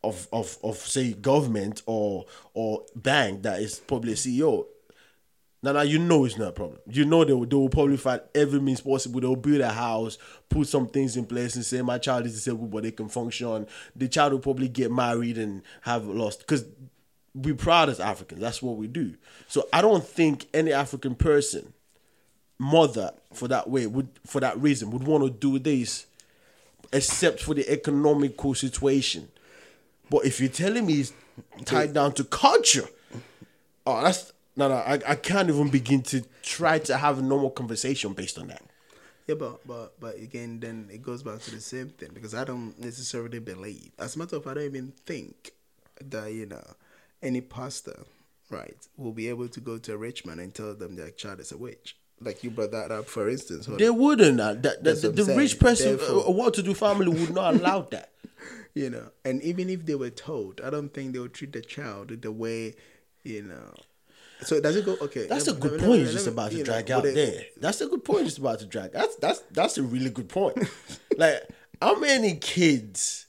of, of of say government or or bank that is probably a CEO, now now you know it's not a problem. You know they will, they will probably find every means possible. They will build a house, put some things in place, and say my child is disabled but they can function. The child will probably get married and have lost because we proud as Africans. That's what we do. So I don't think any African person mother for that way would for that reason would want to do this except for the economical situation but if you're telling me it's tied down to culture oh that's no no I, I can't even begin to try to have a normal conversation based on that Yeah, but but but again, then it goes back to the same thing because I don't necessarily believe. As a matter of, fact, I don't even think that you know any pastor, right, will be able to go to a rich man and tell them their child is a witch. Like you brought that up, for instance. they wouldn't uh, that, that, the, the rich person Therefore- a well-to-do family would not allow that you know, and even if they were told, I don't think they would treat the child the way, you know. So does it go? Okay, That's a let good let point let you're just about to know, drag out it- there. That's a good point you're just about to drag. That's that's that's a really good point. like how many kids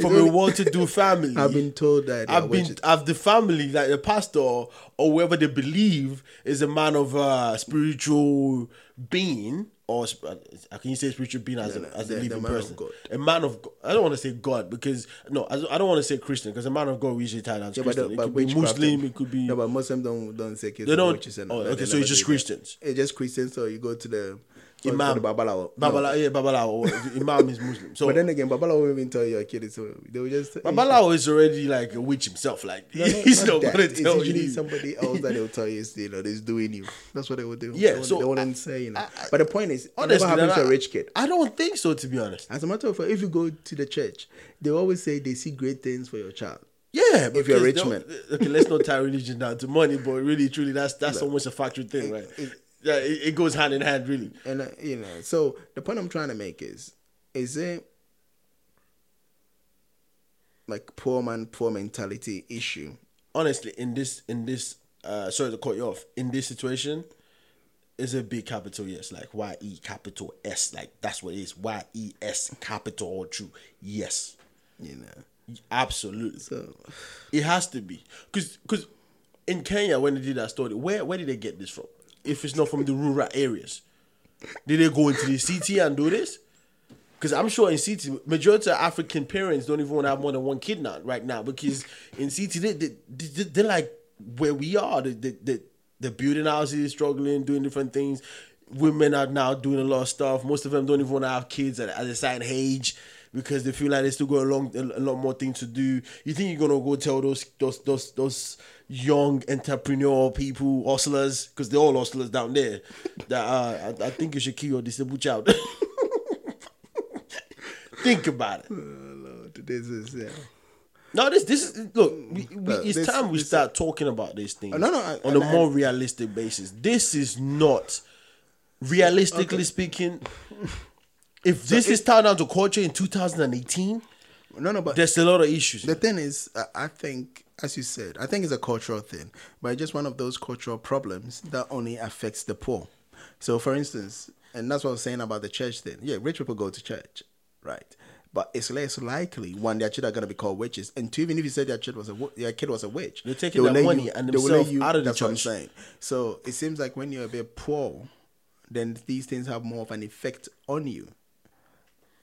from a only- well-to-do family I've been told that I've been have the family like the pastor or whoever they believe is a man of uh, spiritual being or uh, can you say spiritual being as No, a no, as a living person a man of God. I don't want to say God because no I don't- I don't want to say Christian because a man of God we usually tie down to Yeah, but, Christian it but could be Muslim it could be no, but Muslims don't don't say kids They don't- oh, okay, so it's just that. Christians. It's just Christians. So you go to the to Imam the babalawo. No. Yeah Babalawo Imam is Muslim so But then again, babalawo won't even tell your kid a, they will just Babalawo is already like a witch himself like No, no, he's not that. gonna It's tell usually you somebody else that they'll tell you, you know, is doing you. That's what they will do. Yeah, they, so they wouldn't say, you know. I- I- but the point is, it Honestly, never happens to a rich kid. I don't think so to be honest As a matter of fact, if you go to the church, they always say they see great things for your child. Yeah, If you're a rich man. Okay, let's not tie religion down to money, but really, truly, that's that's almost a factory thing, right? Yeah, it, it goes hand in hand, really. And uh, you know, so the point I'm trying to make is, is it like poor man, poor mentality issue? Honestly, in this, in this, uh, sorry to cut you off. In this situation, is a big capital yes, like Y E capital S, like that's what it is. Y E S capital all true. Yes, You know, absolutely. so It has to be because because in Kenya when they did that story, where where did they get this from? If it's not from the rural areas, did they go into the city and do this? Because I'm sure in city, majority of African parents don't even want to have more than one kid now right now because in city they they they they're like where we are. They they they they're building houses, struggling, doing different things. Women are now doing a lot of stuff. Most of them don't even want to have kids at, at a certain age because they feel like they still got a long a lot more things to do. You think you're gonna go tell those those those those young entrepreneur people, hustlers, because they're all hustlers down there, that uh, I, I think you should kill your disabled child. think about it. oh Lord, this is yeah. No, this this is look. We, we, it's this- time we this- start talking about these things. No, no, I- on a and- more realistic basis. This is not realistically speaking. If this is tied down to culture in 2018, No, no, but there's a lot of issues. The thing is, I- think, as you said, I think it's a cultural thing, but it's just one of those cultural problems that only affects the poor. So, for instance, and that's what I was saying about the church thing. Yeah, rich people go to church, right? but it's less likely one their children are gonna be called witches, and two, even if you said their kid was a their kid was a witch, They're taking their money you- and they will let themselves out of the That's what I'm church. saying. So it seems like when you're a bit poor, then these things have more of an effect on you.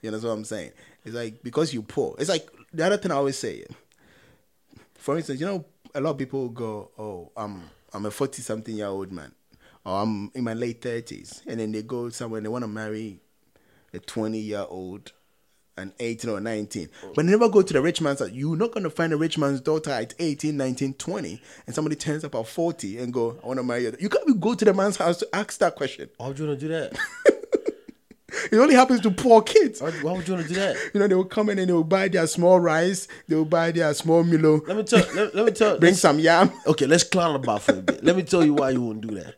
You know what I'm saying? It's like because you're poor. It's like the other thing I always say. For instance, you know, a lot of people go, "Oh, I'm I'm a forty something year old man, or I'm in my late thirties," and then they go somewhere and they want to marry a twenty year old, an eighteen or nineteen, oh. but they never go to the rich man's house. You're not gonna find a rich man's daughter at 18, 19, 20, and somebody turns up at forty and go, "I want to marry you." You can't even go to the man's house to ask that question. Why would you want to do that? It only happens to poor kids. Why, why would you want to do that? You know, they will come in and they will buy their small rice, they will buy their small Milo, Let me tell. Let, let me tell. bring some yam. Okay, let's clown about for a bit. Let me tell you why you won't do that.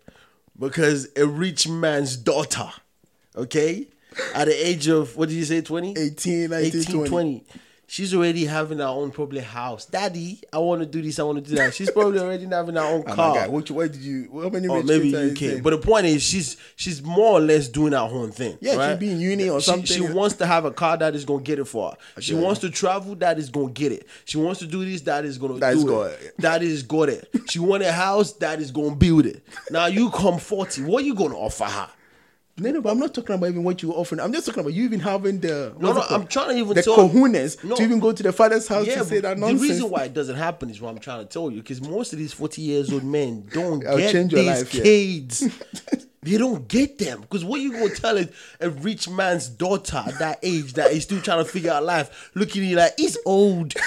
Because a rich man's daughter, okay, at the age of what did you say, 20? 18, 19, 18, 20. 20. She's already having her own probably house. Daddy, I want to do this, I want to do that. She's probably already having her own Oh my car. God, which, where did you, how many oh, or maybe you UK. But the point is, she's she's more or less doing her own thing. Yeah, she right? be in uni or She- something. She wants to have a car that is gonna get it for her. She wants to travel, that is gonna get it. She wants to do this, that is gonna That do is it. got it. That is got it. She want a house, that is gonna build it. Now you come forty, what you gonna offer her? No, no, but I'm not talking about even what you're offering. I'm just talking about you even having the, No, no. I'm trying to even the tell cojones No. to even go to the father's house Yeah, to say that that the reason why it doesn't happen is what I'm trying to tell you. Because most of these 40 years old men don't I'll get change your these life, yeah. kids. they don't get them. Because what you gonna tell a, a rich man's daughter at that age that is still trying to figure out life, looking at you like he's old.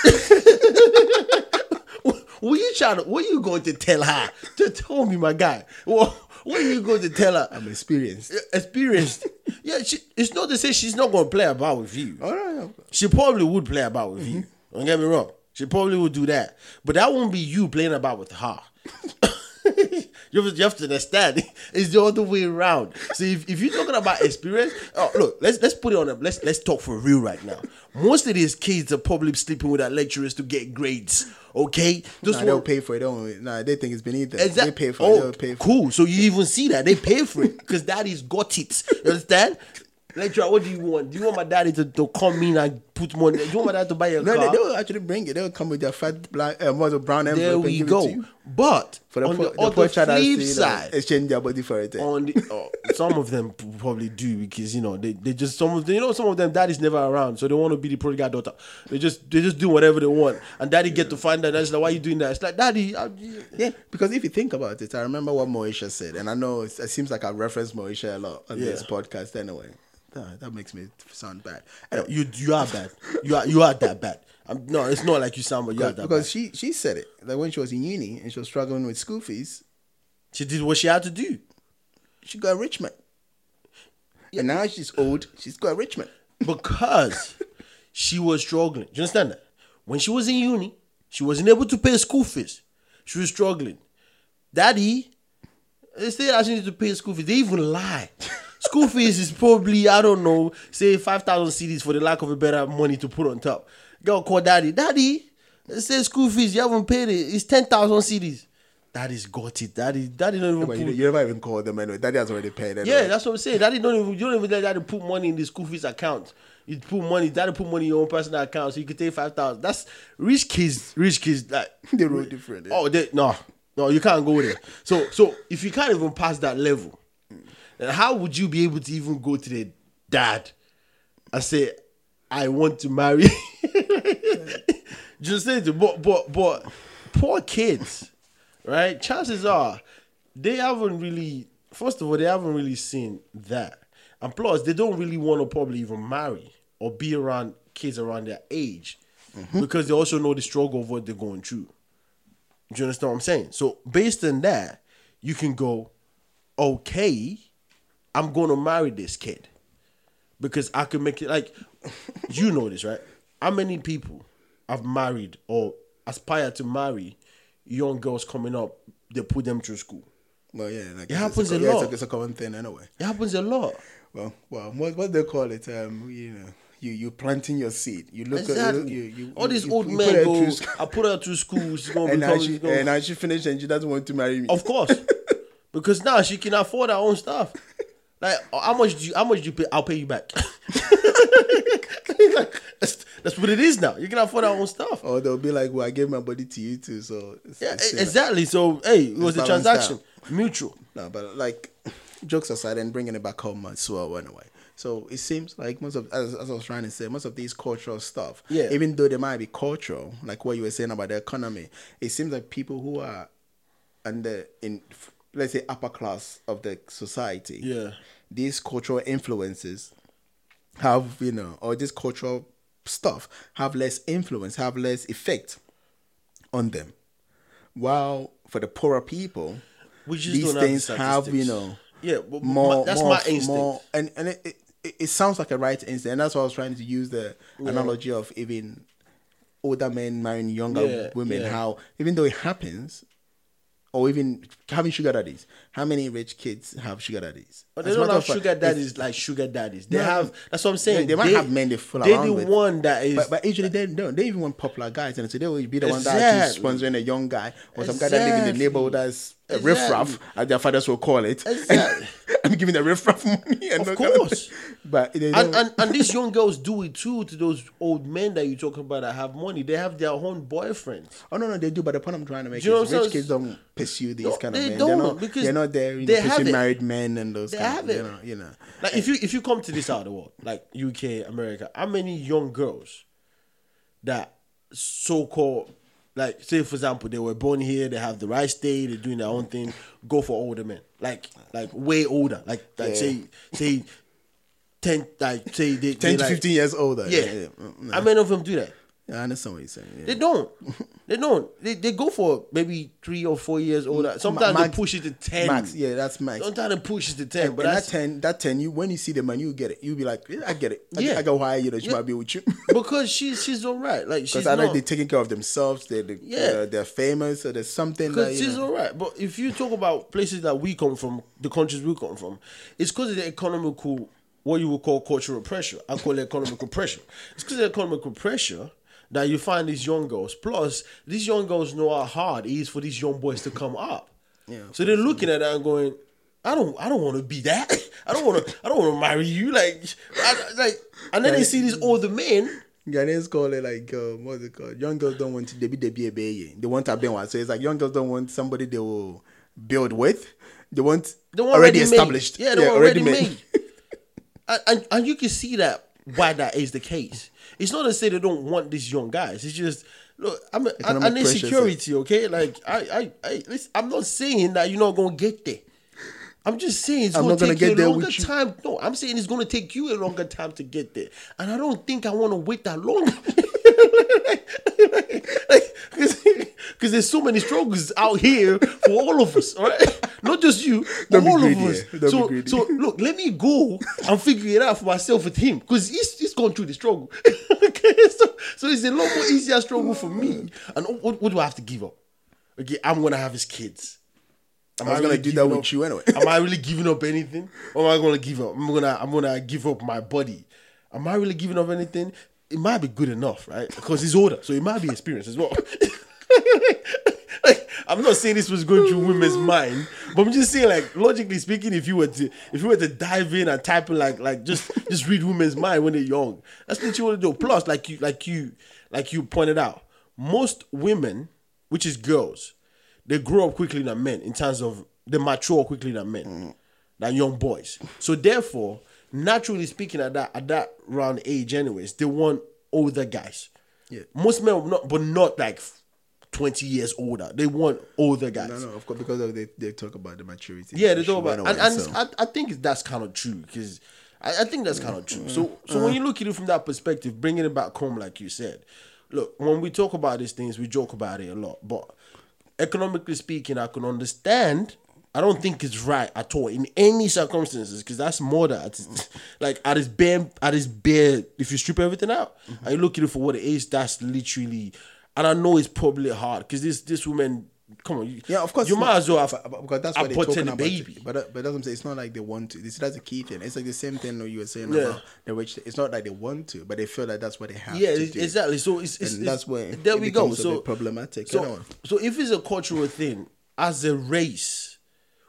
what you trying to? What you going to tell her? Just tell me, my guy. What, what are you going to tell her? I'm experienced. Experienced. Yeah, she, it's not to say she's not going to play about with you. All right. She probably would play about with you. Mm-hmm. Don't get me wrong. She probably would do that. But that won't be you playing about with her. you, have to, you have to understand. It's the other way around. So if, if you're talking about experience, oh look, let's let's put it on a let's let's talk for real right now. Most of these kids are probably sleeping with their lecturers to get grades. Okay? Those Nah, one- they'll pay for it. Don't. Nah, they think it's beneath them. Exactly. They pay for oh, it. Pay for it. cool. So you even see that they pay for it because daddy's got it. You understand? Lecturer, what do you want? Do you want my daddy to, to come in and put money? Do you want my dad to buy a No, car? No, they'll actually bring it. They'll come with their fat black, uh, what, brown envelope there and we give it go. to you. But For the, on poor, the, the other poor child flip know, side, exchange their body for it. eh? on the oh, some of them probably do because you know they, they just some of them you know some of them daddy's never around so they want to be the prodigal daughter they just they just do whatever they want and daddy get to find out that's like why you doing that it's like daddy I, Yeah, because if you think about it, I remember what Moesha said, and I know it's, it seems like I reference Moesha a lot on this podcast anyway. Ah, that makes me sound bad. You you are bad you are you are that bad I'm, no it's not like you sound but you are that because bad she she said it that when she was in uni and she was struggling with school fees, she did what she had to do she got a rich man. And now she's old, she's got a rich man. because she was struggling. Do you understand that? When she was in uni, she wasn't able to pay school fees. She was struggling. Daddy, they that she needs to pay school fees. They even lie. School fees is probably, I don't know, say 5,000 cedis for the lack of a better money to put on top. Girl call daddy. Daddy, say school fees, you haven't paid it. It's 10,000 cedis. Daddy's got it. Daddy, daddy don't even But put you, never even call them anyway. Daddy has already paid anyway. yeah, that's what I'm saying. Daddy don't even you don't even let daddy put money in the school fees account. You put money, daddy put money in your own personal account, so you can take five thousand. That's rich kids, rich kids like They're real different. Eh? Oh, they no, no, you can't go there. So so if you can't even pass that level, how would you be able to even go to the dad and say, I want to marry? Just say to but but but poor kids, right? Chances are they haven't really first of all, they haven't really seen that. And plus they don't really want to probably even marry or be around kids around their age. Mm-hmm. Because they also know the struggle of what they're going through. Do you understand what I'm saying? So based on that, you can go, okay, I'm gonna marry this kid because I can make it like you know this, right? How many people have married or aspire to marry young girls coming up? They put them through school. Well, yeah, like It happens a yeah, lot. It's a, it's a common thing anyway. It happens a lot. Well, well, what what they call it? Um, you know, you you planting your seed. You look Exactly. at you, you All these you- old put men go. I put her through school. She's gonna and now she she's gonna- and now she finished and she doesn't want to marry me. Of course, because now she can afford her own stuff. Like how much do you? How much do you pay? I'll pay you back. like, That's what it is now. You can afford our own stuff. Or they'll be like, "Well, I gave my body to you too." So it's, Yeah, exactly. So hey, it was a transaction, mutual. No, but like jokes aside, and bringing it back home as well, anyway. So it seems like most of, as, as I was trying to say, most of these cultural stuff, Yeah. even though they might be cultural, like what you were saying about the economy, it seems like people who are under in, let's say, upper class of the society, Yeah. These cultural influences have you know, or this cultural stuff have less influence, have less effect on them. While for the poorer people, these don't have things have, you know Yeah, more my- that's more, my instinct. more and and it, it, it sounds like a right instinct and that's why I was trying to use the analogy of even older men marrying younger Yeah, women yeah. how even though it happens or even having sugar daddies how many rich kids have sugar daddies But they As don't have fact, sugar daddies like sugar daddies. They No, have. That's what I'm saying. they might have men they fool around the with. one that is. but, but usually they don't. They even want popular guys, and so they will be the one that is Exactly. sponsoring a young guy or some guy that live in the neighborhood that's a Exactly. riffraff, as their fathers will call it. Exactly. I'm giving the riffraff money. And Of that kind of course. but and, and and these young girls do it too to those old men that you talking about that have money. They have their own boyfriends. oh no, no, they do. But the point I'm trying to make Do is rich kids don't pursue these No, kind of they men. don't, they're not because they're not there. You they know, it. married men and those. They kind have of, it. You know, you know. Like if you if you come to this out of the world, like UK, America, how many young girls that so called like say for example they were born here, they have the right state, they're doing their own thing, go for older men. Like like way older. Like like Yeah. say say ten like say they Ten they to like- fifteen years older. Yeah. yeah. yeah. Mm, How many of them do that? Yeah, I understand what you're saying. Yeah. They don't. They don't. They, they go for maybe three or four years older. Sometimes Max- they push it to ten. Max, yeah, that's max. Sometimes they push it to ten. And but that that's ten, that ten, you when you see the man, you get it. You will be like, yeah, I get it. I, Yeah. I get why you know she Yeah. might be with you. because she's she's all right. Like she's Because I know not. they're taking care of themselves. They're, they Yeah. uh, they're famous. So there's something that Because you she's know, all right. But if you talk about places that we come from, the countries we come from, it's because of the economical, what you would call cultural pressure. I call it economical pressure. It's because of the economical pressure that you find these young girls. Plus, these young girls know how hard it is for these young boys to come up. Yeah, So they're looking at that and going, I don't, I don't want to be that. I don't want to, I don't want to marry you. Like, I, like, and then they see these older men. Ghanaians call it like um, what's it called? Young girls don't want to they be they be a baby. They want a benwa. So it's like young girls don't want somebody they will build with. They want They want already ready-made. established. Yeah, they want already made. and, and and you can see that why that is the case. It's not to say they don't want these young guys. It's just look, I'm Economic pressure, insecurity. Okay, like I I, I listen, I'm not saying that you're not gonna get there. I'm just saying it's I'm gonna gonna take get you a longer you. time. No, I'm saying it's gonna take you a longer time to get there, and I don't think I want to wait that long. Because there's so many struggles out here for all of us, all right? Not just you, Don't all of us. yeah. Don't be So, so look, let me go and figure it out for myself with him because he's, he's gone through the struggle. okay, so, so it's a lot more easier struggle for me. And what, what do I have to give up? Okay, I'm gonna have his kids. Am I was gonna do that giving with up- you anyway. am I really giving up anything? Or am I gonna give up? I'm gonna I'm gonna give up my body. Am I really giving up anything? It might be good enough, right? Because he's older, so it might be experience as well. I'm not saying this was going through women's mind, but I'm just saying, like, logically speaking, if you were to if you were to dive in and type in like like just just read women's mind when they're young, that's what you want to do. Plus, like you like you like you pointed out, most women, which is girls, they grow up quickly than men in terms of they mature quickly than men, than young boys. So therefore, naturally speaking, at that at that round age, anyways, they want older guys. Yeah. Most men, not, but not like twenty years older. They want older guys. No, no, of course, because of they, they talk about the maturity. Yeah, they talk about, anyway, and, and I, I think that's kind of true because I, I think that's kind of true. So, so when you look at it from that perspective, bringing it back home, like you said, look, when we talk about these things, we joke about it a lot, but economically speaking, I can understand. I don't think it's right at all in any circumstances because that's more that like at its bare at its bare if you strip everything out and you look at it for what it is, that's literally and I know it's probably hard because this this woman come on you, Yeah, of course. you might not- as well have but- because that's what they're talking the about. baby. But but that's what I'm saying. It's not like they want to. This that's the key thing. It's like the same thing you were saying Yeah. about the rich. It's not like they want to, but they feel like that's what they have. yeah exactly so it's, it's, And it's- that's where there we go so bit problematic. so, so if it's a cultural thing as a race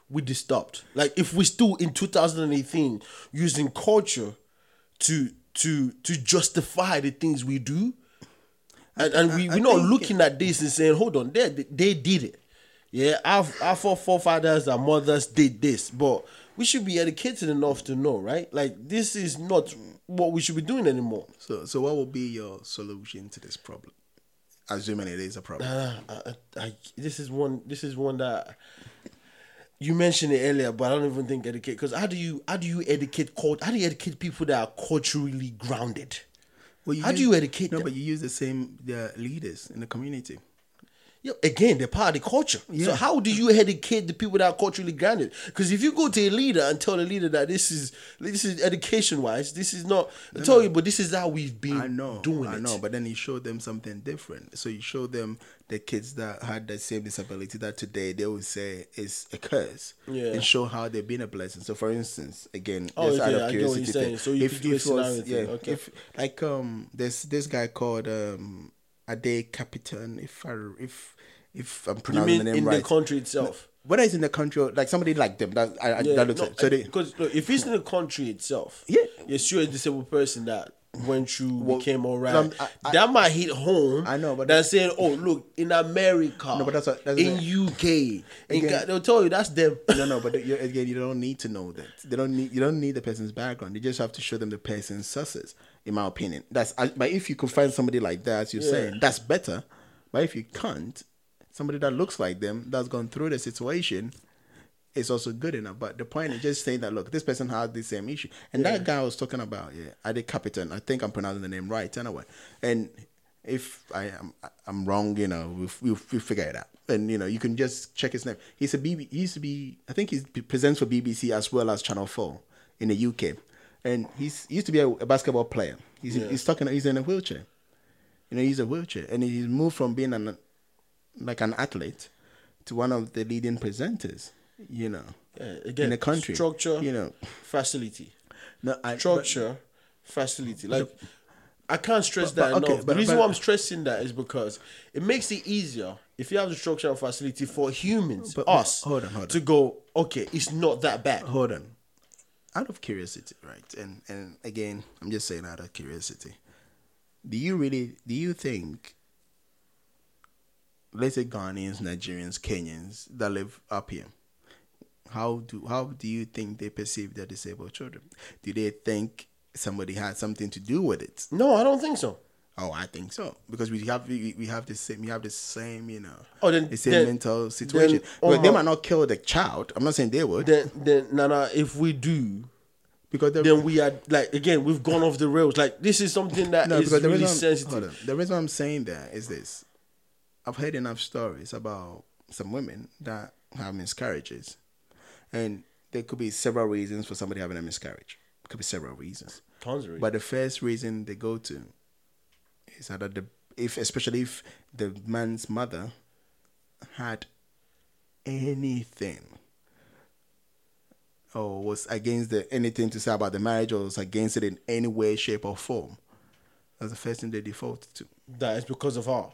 we just stopped like if we still in 2018 using culture to to to justify the things we do. And, and we, we're not looking at this and saying, hold on, they, they did it. Yeah, our, our forefathers, our mothers did this, but we should be educated enough to know, right? Like, this is not what we should be doing anymore. So, so what will be your solution to this problem? Assuming it is a problem. Uh, I, I, this is one. This is one that you mentioned it earlier, but I don't even think educate. Because how do you how do you educate? How do you educate people that are culturally grounded? Well, How do use- you educate No, them? but you use the same the leaders in the community. Yeah, again, they're part of the culture. So how do you educate the people that are culturally grounded? Because if you go to a leader and tell a leader that this is this is education wise, this is not. I tell you, but this is how we've been I know, doing I it. know, but then you show them something different. So you show them the kids that had the same disability that today they would say is a curse, Yeah. and show how they've been a blessing. So, for instance, again, Oh, just out yeah, of I get what you're curiosity, saying. So you could do a it scenario thing, yeah, okay. if like um, there's this guy called um, Ade Adepitan. If I if if I'm You pronouncing mean the name in right, the country itself? whether it's in the country or like somebody like them that I, I that looks it. so they because look, if it's in the country itself, Yeah. you're sure a disabled person that went through became alright. that might hit home. I know, but- they're saying, "Oh, look, in America, No, but that's what- that's in what- UK, in Again- Ga- they'll tell you that's them." no, no, but you, again, you don't need to know that. They don't need. You don't need the person's background. You just have to show them the person's success. In my opinion, that's. But if you could find somebody like that, as you're saying, that's better. But if you can't, somebody that looks like them, that's gone through the situation, is also good enough. But the point is just saying that look, this person has the same issue, and that guy I was talking about, yeah, Ade Adepitan. I think I'm pronouncing the name right anyway. And if I am I'm wrong, you know, we'll, we'll, we'll figure it out. And you know, you can just check his name. He's a BB. He used to be. I think he presents for BBC as well as Channel Four in the UK. And he's he used to be a, a basketball player. He's he's talking. He's in a wheelchair. You know, he's a wheelchair, and he's moved from being an like an athlete to one of the leading presenters. You know, Yeah, again, in the country. structure, You know, facility, no, I, but- structure, facility. Like I can't stress But- that but- enough. but- the reason but- why I'm stressing that is because it makes it easier if you have the structure and facility for humans, But- but- us, hold on, hold on. to go. Okay, it's not that bad. hold on out of curiosity right and and again i'm just saying out of curiosity do you really do you think let's say ghanaians nigerians kenyans that live up here how do how do you think they perceive their disabled children? Do they think somebody had something to do with it? No, I don't think so. oh i think so. Because we have we, we have the same we have the same you know Oh, then- the same then- mental situation. Oh but they uh-huh. might not kill the child. I'm not saying they would. Then, then, Nana, if we do, because then we are like again, we've gone off the rails. Like this is something that is the really reason, sensitive. the reason I'm saying that is this: I've heard enough stories about some women that have miscarriages, and there could be several reasons for somebody having a miscarriage. It could be several reasons, Tons of reasons. but the first reason they go to is that the if especially if the man's mother had anything or was against the anything to say about the marriage or was against it in any way, shape, or form. That's the first thing they default to. that is because of her.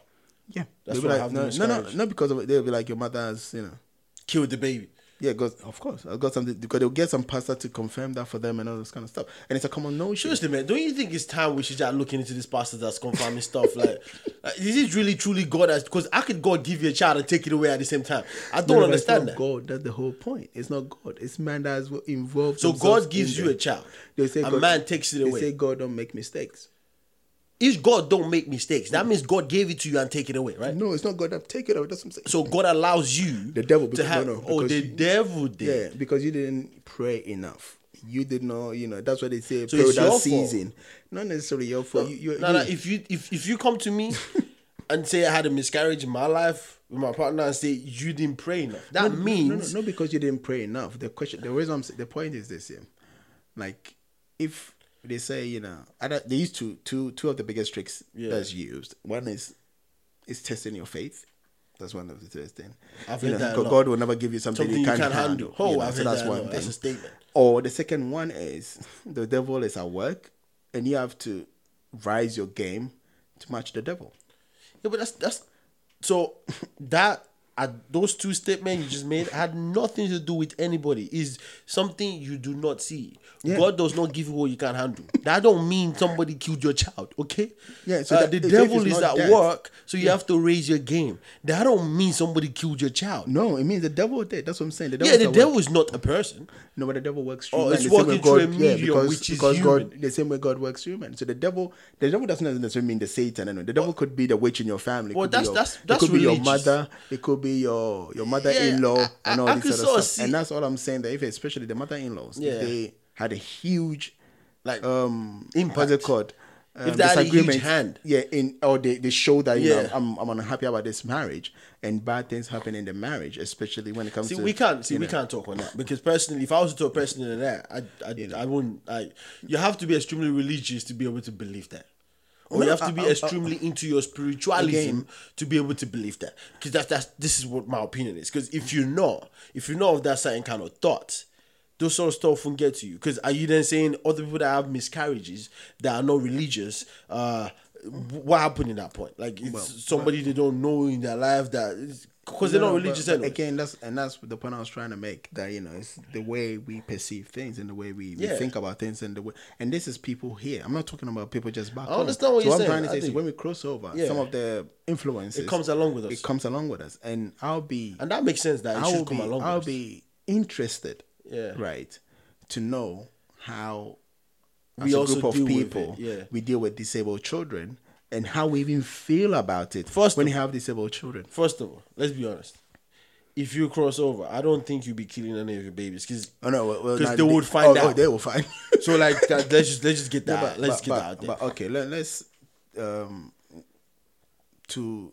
Yeah, That's they'll be I like, have no, the no, no, miscarriage. not because of it. They'll be like your mother's, you know. Killed the baby. Yeah, because of course I've got something because they'll get some pastor to confirm that for them and all this kind of stuff, and it's a common notion. Seriously, man, don't you think it's time we should start looking into this pastor that's confirming stuff? Like, like, is it really truly God? As because I could God give you a child and take it away at the same time? I don't no, but it's understand not that. God, that's the whole point. It's not God. It's man that's involved. So God gives in you a child. They say a God- man takes it away. They away. say God don't make mistakes. If God don't make mistakes, that means God gave it to you and take it away, right? No, it's not God that take it away. That's what I'm saying. So God allows you The devil, to oh, because- have. no, no, oh, the you- devil did. Yeah, because you didn't pray enough. You did not, you know. That's what they say. So it's your without fault. Not necessarily your fault. you, you, No, no, if you if, if you come to me and say I had a miscarriage in my life with my partner and say you didn't pray enough, that no, no, means no, no, because you didn't pray enough. The question, the reason I'm, the point is this: yeah, like if they say, you know, they use two, two, two of the biggest tricks Yeah. that's used. One is is testing your faith. That's one of the first thing. I've You heard know, that God- will never give you something, something you can't, handle. handle. Oh, you know, I've so heard that's that. one thing. That's a statement. Or the second one is the devil is at work, and you have to rise your game to match the devil. Yeah, but that's that's so that uh, those two statements you just made had nothing to do with anybody. Is something you do not see. Yeah. God does not give you what you can't handle. That don't mean somebody killed your child. Okay. Yeah, so Uh, the devil it's is at that- work, so you have to raise your game. That don't mean somebody killed your child. No, it means the devil did. That's what I'm saying. The yeah, the at work. devil is not a person. No, but the devil works through Oh, man. it's the same way working through a God, yeah, because, which is because human. God, the same way God works through man. So the devil, the devil doesn't necessarily mean the Satan. Anyway. The devil could be the witch in your family. It Well, could be that's- your, that's- it that's could be your mother. It could be your your mother-in-law Yeah, and all I- I this could other sort of stuff. And that's all I'm saying. That if especially the mother-in-laws, Yeah. if they had a huge Like um Impact. what's it called? Um, If a huge disagreement, hand. yeah, in or they, they show that you Yeah. know I'm I'm unhappy about this marriage and bad things happen in the marriage, especially when it comes See, to we can't see we know. can't talk on that because personally, if I was to talk personally on that, I I, I wouldn't. I you have to be extremely religious to be able to believe that, or No, you have to be I- I- extremely into your spiritualism Again- to be able to believe that. Because that's that's this is what my opinion is. Because if you're not, if you're not of that certain kind of thought. Those sort of stuff won't get to you. Because are you then saying other people that have miscarriages that are not religious? Uh, what happened in that point? Like it's somebody they don't know in their life that because they're not no, but- religious but anyway. Again, that's and that's the point I was trying to make. That you know, it's the way we perceive things and the way we, we think about things and the way. And this is people here. I'm not talking about people just back I home. understand what so you're I'm saying. trying to say is when we cross over, Yeah. some of the influences It comes along with us. It comes along with us, and I'll be And that makes sense that it I will should come be along. I'll with us. be interested, Yeah. right, to know how We as a also group of people yeah. we deal with disabled children and how we even feel about it First when of- you have disabled children. First of all, let's be honest. If you cross over, I don't think you'll be killing any of your babies because Oh no, well, well, they would find oh, Oh, out. they will find. so like that, let's just let's just get that Yeah, out. let's get but, that out there. But okay, let, let's um to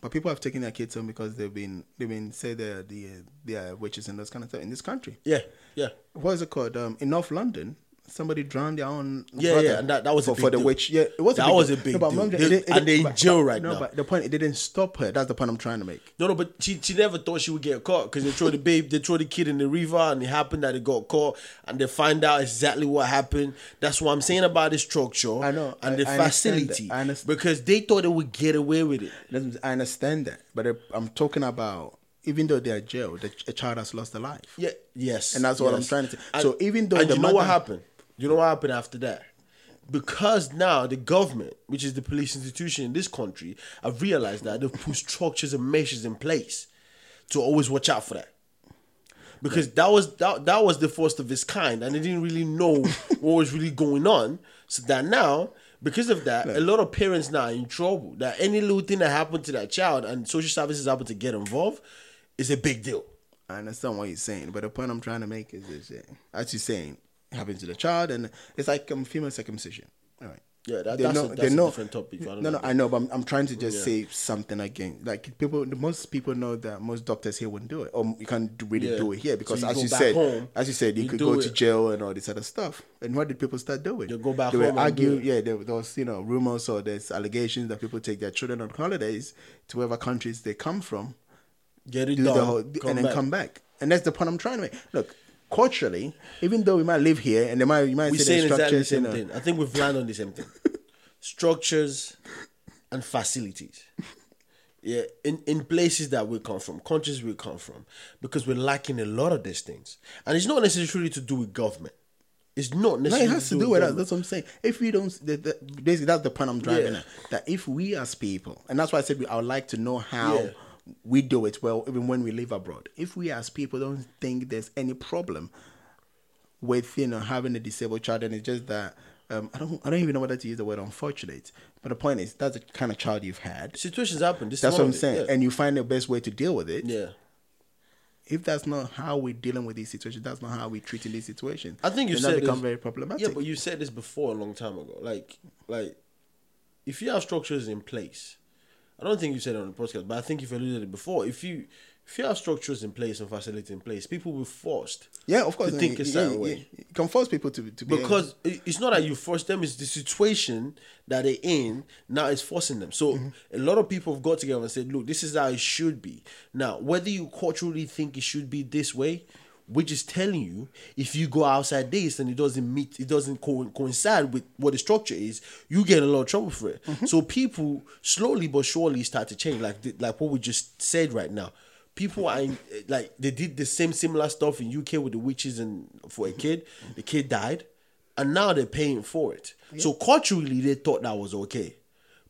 but people have taken their kids home because they've been they've been say they're the they are witches and those kind of stuff in this country. yeah, yeah. What is it called? Um, in North London, somebody drowned their own Yeah, brother yeah, and that- that was a for, for the witch. Yeah, it was That a big was deal. a big No, but deal. They- it- it- and they're in but- jail right no, now. No, but the point it didn't stop her. That's the point I'm trying to make. No, no, but she she never thought she would get caught because they throw the babe, they throw the kid in the river, and it happened that it got caught, and they find out exactly what happened. That's what I'm saying about the structure. I know, and I- the I facility. I understand. because they thought they would get away with it. I understand that, but I'm talking about even though they're jailed, the, a child has lost a life. Yeah, yes, And that's what I'm trying to say. So even though and the you know what happened? You know what happened after that? Because now the government, which is the police institution in this country, have realized that they've put structures and measures in place to always watch out for that. Because that was that, that was the first of its kind, and they didn't really know what was really going on. So that now, because of that, a lot of parents now are in trouble. That any little thing that happened to that child and social services happen to get involved is a big deal. I understand what you're saying, but the point I'm trying to make is this: as you're saying, happens to the child, and it's like um, female circumcision. All right. Yeah, that- They that's a- know- that's they a know- different topic. No, know. no, I know, but I'm, I'm trying to just say something again. Like people, most people know that most doctors here wouldn't do it, or you can't really Yeah. do it here because, So you as you said, home, as you said, you, you could go to jail and all this other stuff. And what did people start doing? You go back they were home argue, yeah, there, there was you know rumors or there's allegations that people take their children on holidays to whatever countries they come from Get it do done, whole, and then back. come back. And that's the point I'm trying to make. Look, culturally, even though we might live here and they might you might We're say saying the exactly the same you know, thing. I think we've landed on the same thing. Structures and facilities. Yeah, in, in places that we come from, countries we come from, because we're lacking a lot of these things. And it's not necessarily to do with government. It's not No, necessarily it has to do with that. That's what I'm saying. If we don't, the, the, basically, that's the point I'm driving Yeah. at. That if we as people, and that's why I said we, I would like to know how Yeah. We do it well, even when we live abroad. If we as people don't think there's any problem with you know having a disabled child, and it's just that um, I don't, I don't even know whether to use the word unfortunate. But the point is, that's the kind of child you've had. Situations happen. This That's what I'm it, saying, Yeah. and you find the best way to deal with it. yeah. If that's not how we're dealing with these situations, that's not how we're treating these situations. I think you said that become this- very problematic. Yeah, but you said this before a long time ago. Like, like, if you have structures in place, I don't think you said it on the podcast, but I think you've alluded it before. If you if you have structures in place and facility in place, people will be forced. Yeah, of course. To think a certain yeah, way. You can force people to to be Because it- it's not that you force them; it's the situation that they're in now is forcing them. So Mm-hmm. a lot of people have got together and said, "Look, this is how it should be." Now, whether you culturally think it should be this way, which is telling you if you go outside this and it doesn't meet, it doesn't co- coincide with what the structure is, you get a lot of trouble for it. Mm-hmm. So people slowly but surely start to change, like like what we just said right now. People are in, like they did the same similar stuff in UK with the witches and for a kid, the kid died, and now they're paying for it. So culturally, they thought that was okay,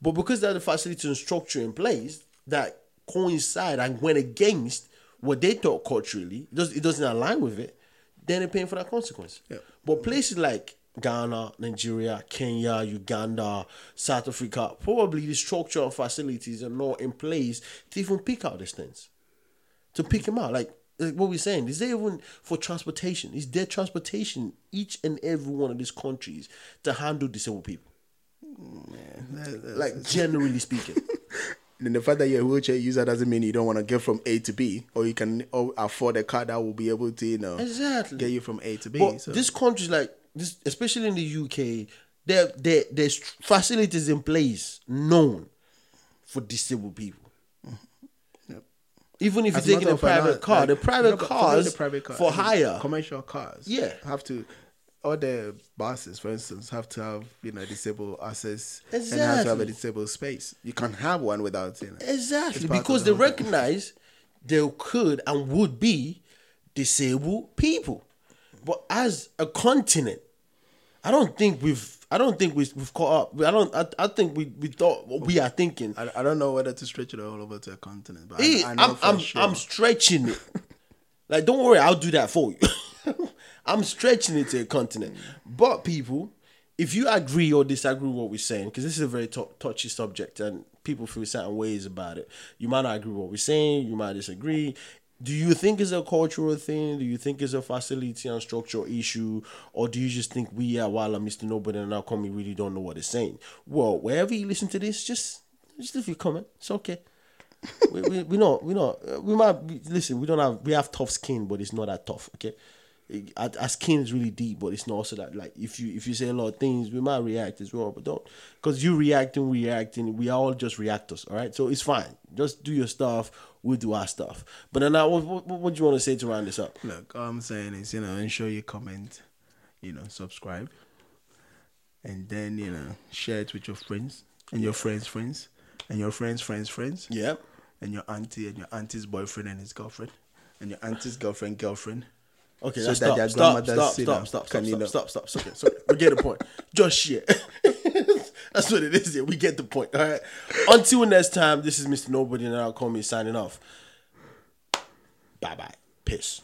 but because there's the facility and structure in place that coincide and went against what they thought culturally, it, does, it doesn't align with it, then they're paying for that consequence. Yeah. But places like Ghana, Nigeria, Kenya, Uganda, South Africa, probably the structure and facilities are not in place to even pick out these things. To pick them out. Like, like what we're saying, is there even for transportation? Is there transportation each and every one of these countries to handle disabled people? Mm, that- that- Like generally speaking. And the fact that you're a wheelchair user doesn't mean you don't want to get from A to B, or you can afford a car that will be able to, you know, Exactly. get you from A to B. But so. this countries like this, especially in the UK, there there there's facilities in place known for disabled people. Mm-hmm. Yep. Even if you're taking a matter of fact, private car, the like, private cars the private car, for hire. commercial cars, Yeah. have to. All the buses, for instance, have to have you know disabled access and have to have a disabled space. You can't have one without you know. Exactly, It's part of because the they thing. recognize there could and would be disabled people. But as a continent, I don't think we've I don't think we've, we've caught up. I don't I, I think we, we thought what we are thinking. I, I don't know whether to stretch it all over to a continent, but Hey, I, I know I'm I'm, sure. I'm stretching it. like, don't worry, I'll do that for you. I'm stretching it to a continent. But people, if you agree or disagree with what we're saying, because this is a very tou- touchy subject and people feel certain ways about it, you might not agree with what we're saying, you might disagree. Do you think it's a cultural thing? Do you think it's a facility and structural issue? Or do you just think we are while I'm Mr. Nobody and come we really don't know what it's saying? Well, wherever you listen to this, just just leave your comment. It's okay we, we, we not we uh, we might be, listen we don't have we have tough skin but it's not that tough okay It- our, our skin is really deep but it's not also that like if you if you say a lot of things we might react as well but don't because you reacting reacting we are all just reactors all right so it's fine. Just do your stuff we'll do our stuff. But then now what, what, what do you want to say to round this up? Look, all I'm saying is, you know, ensure you comment, you know, subscribe, and then you know, share it with your friends and your friends' friends and your friends' friends' friends, yeah and your auntie and your auntie's boyfriend and his girlfriend, and your auntie's girlfriend girlfriend. Okay, So that's that stop, their stop, stop, stop, stop, stop, stop, stop, stop, stop, stop, stop. We get the point. Just shit. that's what it is. Here. We get the point. All right. Until next time, this is Mr. Nobody, and I'll call me signing off. Bye bye. Peace.